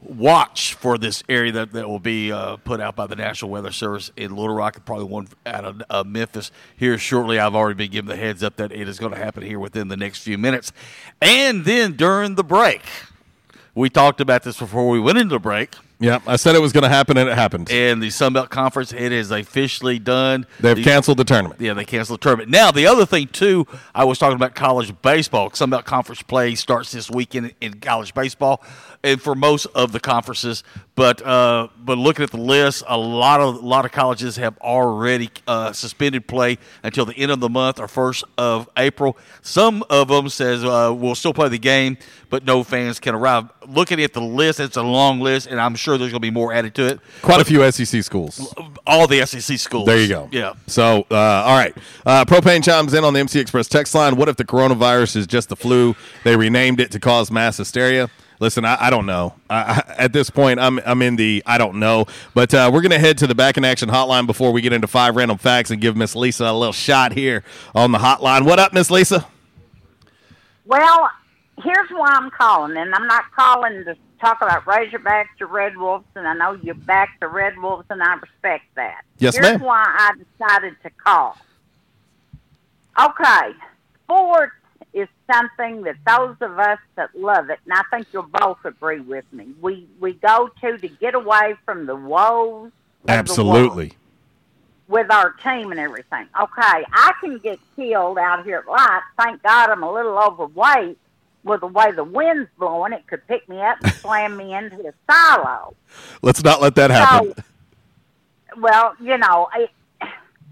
Watch for this area that, that will be uh, put out by the National Weather Service in Little Rock, and probably one out of uh, Memphis here shortly. I've already been given the heads up that it is going to happen here within the next few minutes. And then during the break, we talked about this before we went into the break. Yeah, I said it was going to happen, and it happened. And the Sun Belt Conference, it is officially done. They've The- canceled the tournament. Yeah, they canceled the tournament. Now, the other thing, too, I was talking about college baseball. Sun Belt Conference play starts this weekend in college baseball, and for most of the conferences. But uh, but looking at the list, a lot of a lot of colleges have already uh, suspended play until the end of the month or first of April. Some of them says uh, we'll still play the game, but no fans can arrive. Looking at the list, it's a long list, and I'm sure there's going to be more added to it. Quite a few SEC schools. All the SEC schools. There you go. Yeah. So, uh, all right. Uh, Propane chimes in on the MC Express text line. What if the coronavirus is just the flu? They renamed it to cause mass hysteria. Listen, I, I don't know. I, I, at this point, I'm I'm in the I don't know. But uh, we're gonna head to the back in action hotline before we get into five random facts and give Miss Lisa a little shot here on the hotline. What up, Miss Lisa? Well, here's why I'm calling, and I'm not calling to talk about Razorbacks or Red Wolves, and I know you back the Red Wolves, and I respect that. Yes, here's ma'am. why I decided to call. Okay, sports is something that those of us that love it, and I think you'll both agree with me, we we go to to get away from the woes. of the Absolutely. with our team and everything. Okay, I can get killed out here at light. Thank God I'm a little overweight. With the way the wind's blowing, it could pick me up and slam me into a silo. Let's not let that happen. Well, you know, it,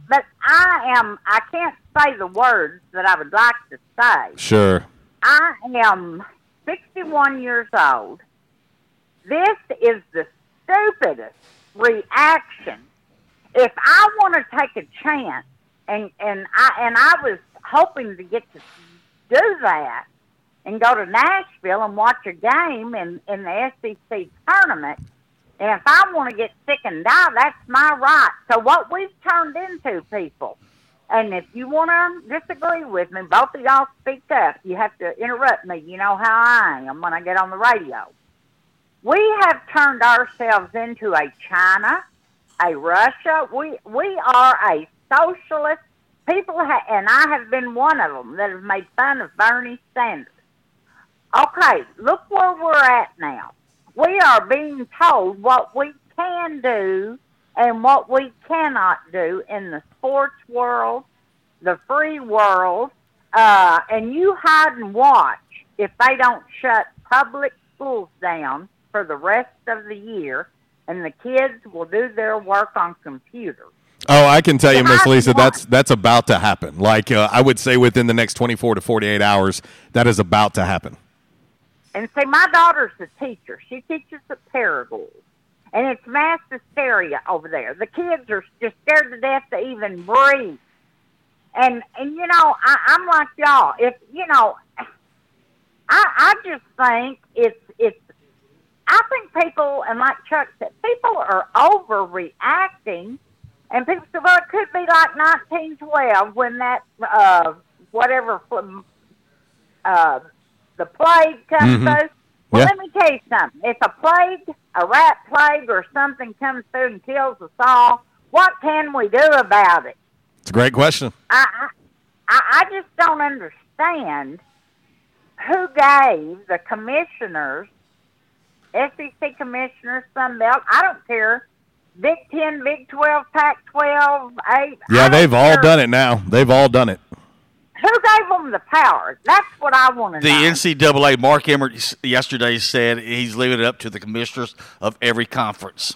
but I am. I can't say the words that I would like to say. Sure. I am 61 years old. This is the stupidest reaction. If I want to take a chance, and and I and I was hoping to get to do that and go to Nashville and watch a game in in the SEC tournament. And if I want to get sick and die, that's my right. So what we've turned into, people, And if you want to disagree with me, both of y'all speak up. You have to interrupt me. You know how I am when I get on the radio. We have turned ourselves into a China, a Russia. We we are a socialist people, ha- and I have been one of them that have made fun of Bernie Sanders. Okay, look where we're at now. We are being told what we can do and what we cannot do in the sports world, the free world, uh, and you hide and watch if they don't shut public schools down for the rest of the year, and the kids will do their work on computers. Oh, I can tell you, Miss Lisa, that's that's about to happen. Like uh, I would say, within the next twenty-four to forty-eight hours, that is about to happen. And see, my daughter's a teacher. She teaches at Paragould. And it's mass hysteria over there. The kids are just scared to death to even breathe. And and you know, I, I'm like y'all. If you know, I I just think it's it's. I think people and like Chuck said, people are overreacting. And people say, well, it could be like 1912 when that uh whatever uh the plague comes Mhm. through. Well, Yeah. let me tell you something. If a plague, a rat plague, or something comes through and kills us all, what can we do about it? It's a great question. I, I, I just don't understand who gave the commissioners, SEC commissioners, Sunbelt. I don't care. Big Ten, Big Twelve, Pac twelve, eight. Yeah, they've all done it now. They've all done it. Who gave them the power? That's what I want to The know. The NCAA, Mark Emmert yesterday said he's leaving it up to the commissioners of every conference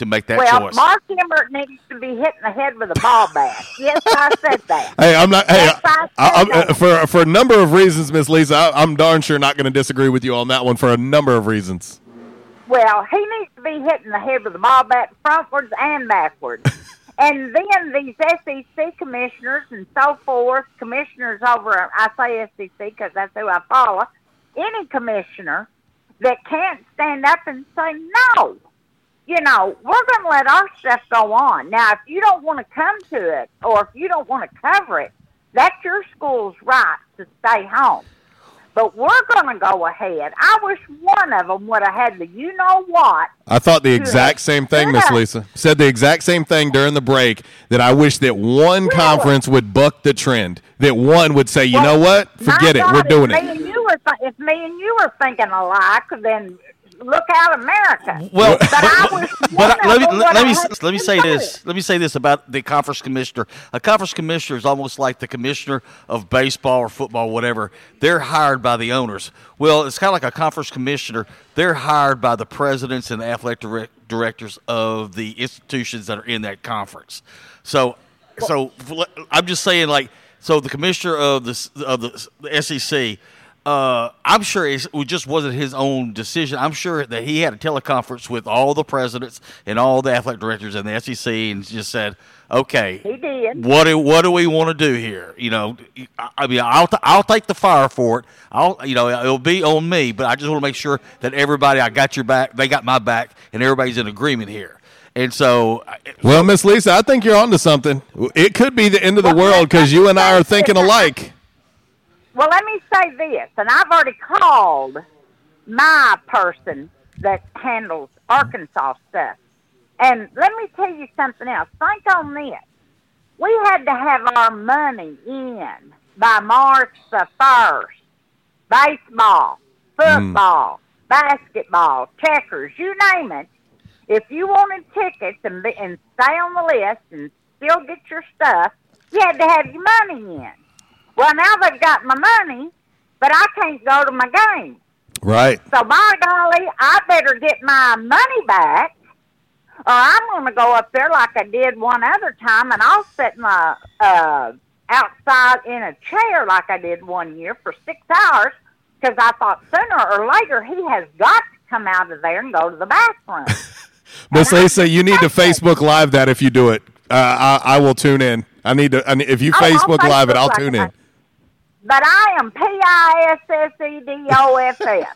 to make that well, choice. Mark Emmert needs to be hitting the head with a ball bat. Yes, I said that. Hey, I'm not. Hey, Yes, I I, I'm, said uh, for for a number of reasons, Miss Lisa, I, I'm darn sure not going to disagree with you on that one for a number of reasons. Well, he needs to be hitting the head with a ball bat frontwards and backwards. and then these SEC commissioners and so forth, commissioners over, I say SEC because that's who I follow, any commissioner that can't stand up and say no. You know, we're going to let our stuff go on. Now, if you don't want to come to it or if you don't want to cover it, that's your school's right to stay home. But we're going to go ahead. I wish one of them would have had the you know what. I thought the exact same thing, Miss Lisa. Said the exact same thing during the break that I wish that one conference would buck the trend. That one would say, you know what? Forget it. We're doing if it. Me and you were th- if me and you were thinking alike, then look out, America. Well, but I wish But I- let me of let, me let me say this. Let me say this about the conference commissioner. A conference commissioner is almost like the commissioner of baseball or football, or whatever. They're hired by the owners. Well, it's kind of like a conference commissioner. They're hired by the presidents and the athletic direct, directors of the institutions that are in that conference. So, so I'm just saying, like, so the commissioner of the of the, the SEC. Uh, I'm sure it just wasn't his own decision. I'm sure that he had a teleconference with all the presidents and all the athletic directors and the SEC and just said, "Okay, He did. what do what do we want to do here? You know, I, I mean, I'll t- I'll take the fire for it. I'll you know it'll be on me, but I just want to make sure that everybody I got your back, they got my back, and everybody's in agreement here. And so, Well, Miss Lisa, I think you're onto something. It could be the end of the world because you and I are thinking alike. Well, let me say this, and I've already called my person that handles Arkansas stuff. And let me tell you something else. Think on this. We had to have our money in by March the 1st. Baseball, football, hmm. basketball, checkers, you name it. If you wanted tickets and, and stay on the list and still get your stuff, you had to have your money in. Well, now they've got my money, but I can't go to my game. Right. So, by golly, I better get my money back, or I'm going to go up there like I did one other time, and I'll sit my uh, outside in a chair like I did one year for six hours because I thought sooner or later he has got to come out of there and go to the bathroom. Miss Lisa, you need to Facebook Live that if you do it. Uh, I, I will tune in. I need to. I if you Oh, Facebook Live it, I'll tune in. But I am P I S S E D O F F.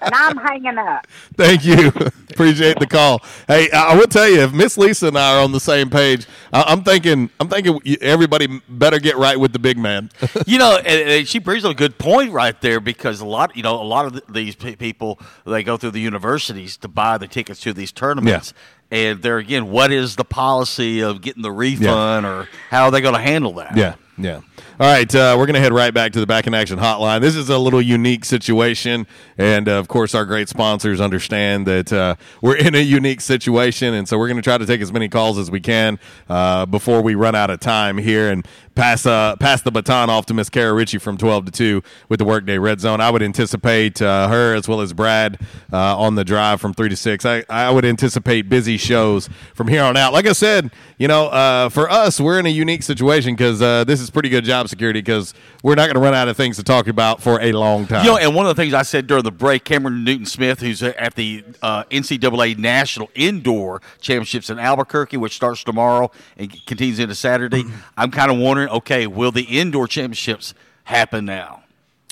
and I'm hanging up. Thank you. Appreciate the call. Hey, I I will tell you, if Miss Lisa and I are on the same page, I- I'm thinking, I'm thinking everybody better get right with the big man. you know, and, and she brings up a good point right there because a lot, you know, a lot of these people they go through the universities to buy the tickets to these tournaments, and there again, what is the policy of getting the refund, or how are they going to handle that? Yeah, yeah. All right, uh, we're going to head right back to the Back in Action hotline. This is a little unique situation, and uh, of course, our great sponsors understand that uh, we're in a unique situation, and so we're going to try to take as many calls as we can uh, before we run out of time here and pass uh, pass the baton off to Miss Kara Ritchie from twelve to two with the Workday Red Zone. I would anticipate uh, her as well as Brad on the drive from three to six. I, I would anticipate busy shows from here on out. Like I said, you know, for us, we're in a unique situation because this is pretty good job security because we're not going to run out of things to talk about for a long time. You know, and one of the things I said during the break, Cameron Newton Smith, who's at the uh, NCAA National Indoor Championships in Albuquerque, which starts tomorrow and continues into Saturday. I'm kind of wondering, okay, will the indoor championships happen now?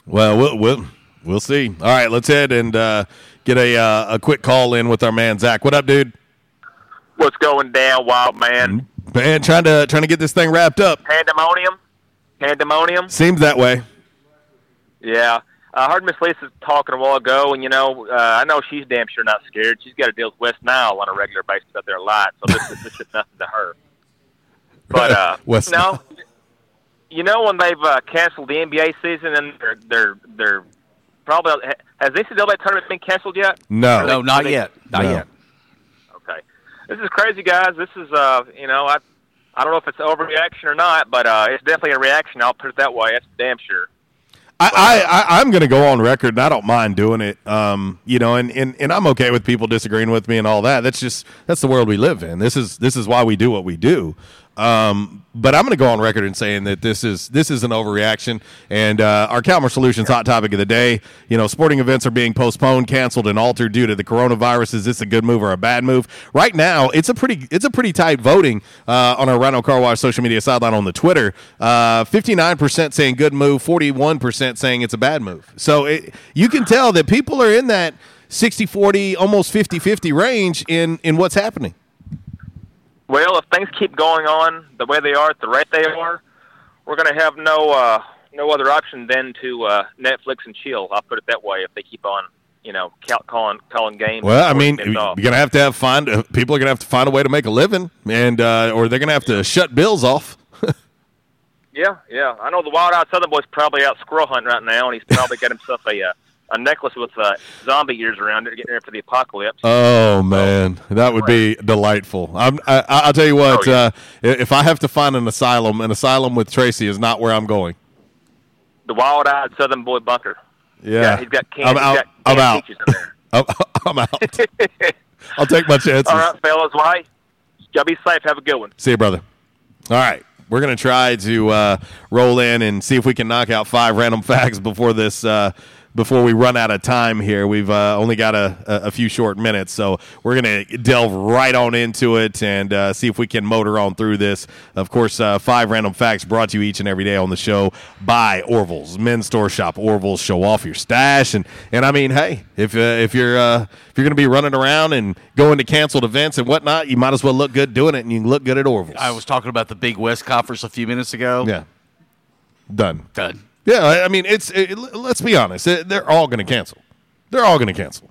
Well, we'll we'll, we'll see. All right, let's head and uh, get a uh, a quick call in with our man Zach. What up, dude? What's going down, wild man? Man, trying to trying to get this thing wrapped up. Pandemonium? Pandemonium? Seems that way. Yeah. I heard Miss Lisa talking a while ago, and you know, uh, I know she's damn sure not scared. She's got to deal with West Nile on a regular basis up there a lot, so this is this is nothing to her. But uh, West no, you know when they've uh, canceled the NBA season and they're they're they're probably has the NCAA tournament been canceled yet? No. They- No, not they- yet. Not No. yet. Okay. This is crazy, guys. This is, uh, you know, I, I don't know if it's overreaction or not, but uh, it's definitely a reaction. I'll put it that way. That's damn sure. I, I, I I'm going to go on record, and I don't mind doing it. Um, you know, and, and, and I'm okay with people disagreeing with me and all that. That's just that's the world we live in. This is this is why we do what we do. Um, but I'm going to go on record and saying that this is this is an overreaction. And uh, our Calmer Solutions hot topic of the day. You know, sporting events are being postponed, canceled, and altered due to the coronavirus. Is this a good move or a bad move? Right now, it's a pretty it's a pretty tight voting uh, on our Rhino Car Wash social media sideline on the Twitter. Nine percent saying good move, forty one percent saying it's a bad move. So it, you can tell that people are in that 60-40, almost 50-50 range in in what's happening. Well, if things keep going on the way they are at the rate they are, we're going to have no uh, no other option than to uh, Netflix and chill. I'll put it that way. If they keep on, you know, calling calling games. Well, I mean, you're gonna have to have find uh, people are gonna have to find a way to make a living, and uh, or they're gonna have to shut bills off. Yeah, yeah. I know the Wild Eyed Southern Boy's probably out squirrel hunting right now, and he's probably got himself a uh, a necklace with uh, zombie ears around it, getting ready for the apocalypse. Oh man, that would be delightful. I'm, I, I'll tell you what. Oh, uh, if I have to find an asylum, an asylum with Tracy is not where I'm going. The Wild Eyed Southern Boy bunker. Yeah, he's got can- I'm he's out. got I'm canned out. peaches in there. I'm, I'm out. I'll take my chances. All right, fellas. Hey, y'all be safe. Have a good one. See you, brother. All right. We're going to try to uh, roll in and see if we can knock out five random facts before this. Uh, before we run out of time here, we've uh, only got a, a, few short minutes, so we're going to delve right on into it and uh, see if we can motor on through this. Of course, uh, five random facts brought to you each and every day on the show by Orville's Men's Store Shop. Orville's show off your stash, and and I mean, hey, if uh, if you're uh, if you're going to be running around and going to canceled events and whatnot, you might as well look good doing it, and you can look good at Orville's. I was talking about the Big West Conference a few minutes ago. Yeah. Done. Done. Yeah, I mean, it's. It, let's be honest. It- they're all going to cancel. They're all going to cancel.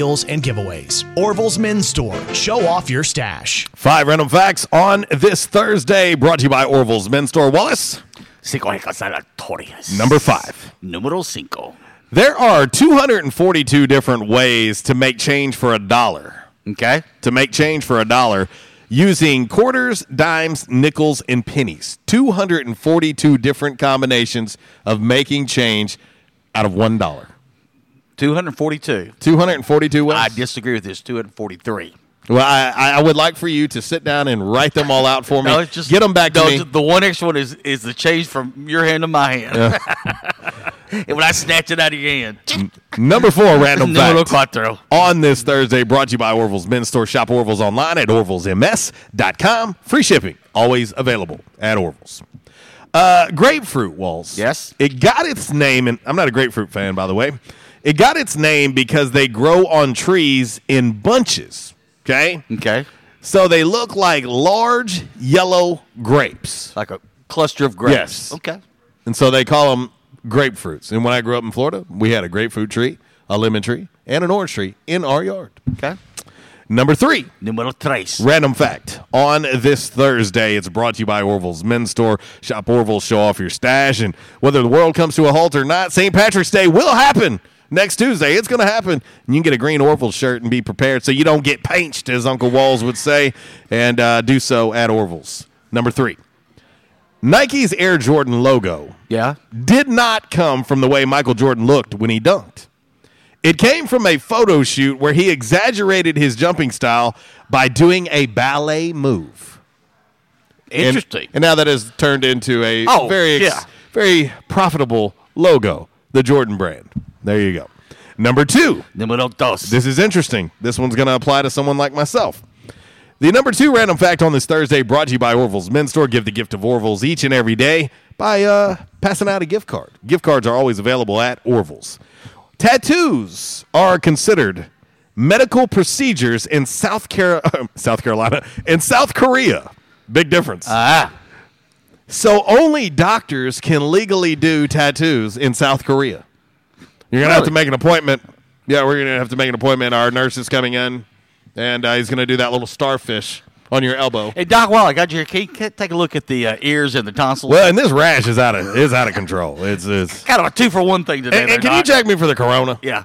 and giveaways. Orville's Men's Store. Show off your stash. Five random facts on this Thursday, brought to you by Orville's Men's Store. Wallace, Cinco aleatorias. number five. Numero cinco. There are 242 different ways to make change for a dollar. Okay. To make change for a dollar using quarters, dimes, nickels, and pennies. 242 different combinations of making change out of one dollar. 242. 242 wins. I disagree with this. 243. Well, I, I would like for you to sit down and write them all out for me. No, just Get them back to me. The one extra one is is the change from your hand to my hand. and when I snatch it out of your hand, Number four, random fact. On this Thursday, brought to you by Orville's Men's Store. Shop Orville's online at orvillesms.com. Free shipping, always available at Orville's. Uh, grapefruit walls. Yes. It got its name, and I'm not a grapefruit fan, by the way. It got its name because they grow on trees in bunches. Okay. Okay. So they look like large yellow grapes. Like a cluster of grapes. Yes. Okay. And so they call them grapefruits. And when I grew up in Florida, we had a grapefruit tree, a lemon tree, and an orange tree in our yard. Okay. Number three. Numero tres. Random fact. On this Thursday, it's brought to you by Orville's Men's Store. Shop Orville, show off your stash. And whether the world comes to a halt or not, St. Patrick's Day will happen next Tuesday. It's going to happen. And you can get a green Orville shirt and be prepared so you don't get pinched, as Uncle Walls would say, and uh, do so at Orville's. Number three. Nike's Air Jordan logo Yeah. did not come from the way Michael Jordan looked when he dunked. It came from a photo shoot where he exaggerated his jumping style by doing a ballet move. And- Interesting. And, now that has turned into a Oh, very ex- yeah. very profitable logo, the Jordan brand. There you go. Number 2. Numero dos. This is interesting. This one's going to apply to someone like myself. The number two random fact on this Thursday brought to you by Orville's Men's Store. Give the gift of Orville's each and every day by uh, passing out a gift card. Gift cards are always available at Orville's. Tattoos are considered medical procedures in South, Car- South Carolina and South Korea. Big difference. Ah. So only doctors can legally do tattoos in South Korea. You're gonna have to make an appointment. Yeah, we're gonna have to make an appointment. Our nurse is coming in, and uh, he's gonna do that little starfish on your elbow. Hey Doc, while I got you, can you take a look at the uh, ears and the tonsils? Well, and this rash is out of is out of control. It's it's. kind of a two for one thing today. And, there, and can you Doc. check me for the corona? Yeah.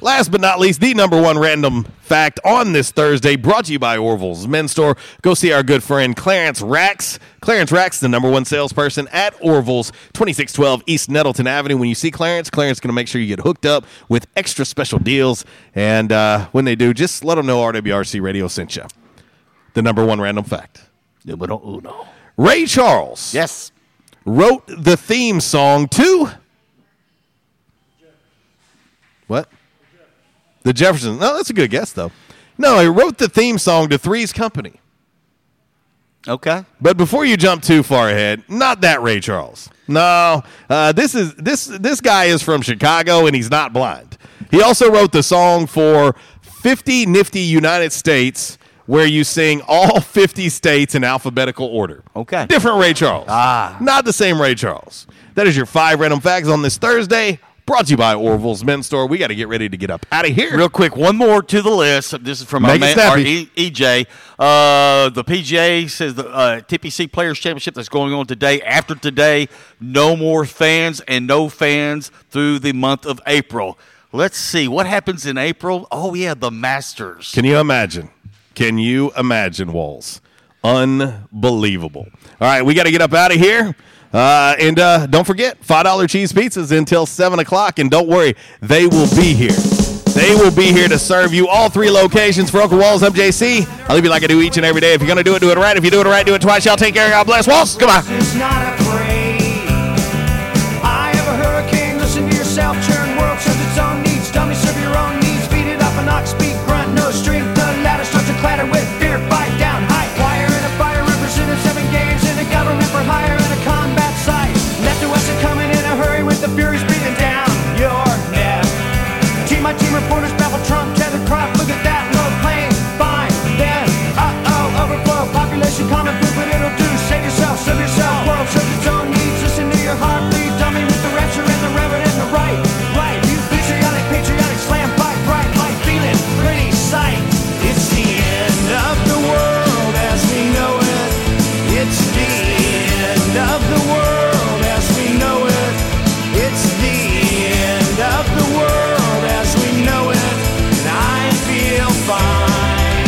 Last but not least, the number one random fact on this Thursday, brought to you by Orville's Men's Store. Go see our good friend Clarence Rax. Clarence Rax, the number one salesperson at Orville's, 2612 East Nettleton Avenue. When you see Clarence, Clarence is going to make sure you get hooked up with extra special deals. And uh, when they do, just let them know RWRC Radio sent you. The number one random fact. Numero uno. Ray Charles. Yes. Wrote the theme song to. What? The Jeffersons. No, that's a good guess, though. No, he wrote the theme song to Three's Company. Okay. But before you jump too far ahead, not that Ray Charles. No, uh, this is this this guy is from Chicago and he's not blind. He also wrote the song for 50 Nifty United States, where you sing all 50 states in alphabetical order. Okay. Different Ray Charles. Ah. Not the same Ray Charles. That is your five random facts on this Thursday. Brought to you by Orville's Men's Store. We got to get ready to get up out of here. Real quick, one more to the list. This is from Make our, man, our e- EJ. Uh, the PGA says the uh, TPC Players Championship that's going on today. After today, no more fans and no fans through the month of April. Let's see what happens in April. Oh yeah, the Masters. Can you imagine? Can you imagine, Walls? Unbelievable. All right, we got to get up out of here. Uh, and uh, don't forget, $5 cheese pizzas until 7 o'clock. And don't worry, they will be here. They will be here to serve you all three locations for Uncle Walls. I'm JC. I'll leave you like I do each and every day. If you're going to do it, do it right. If you do it right, do it twice. Y'all take care. God bless. Walls, come on.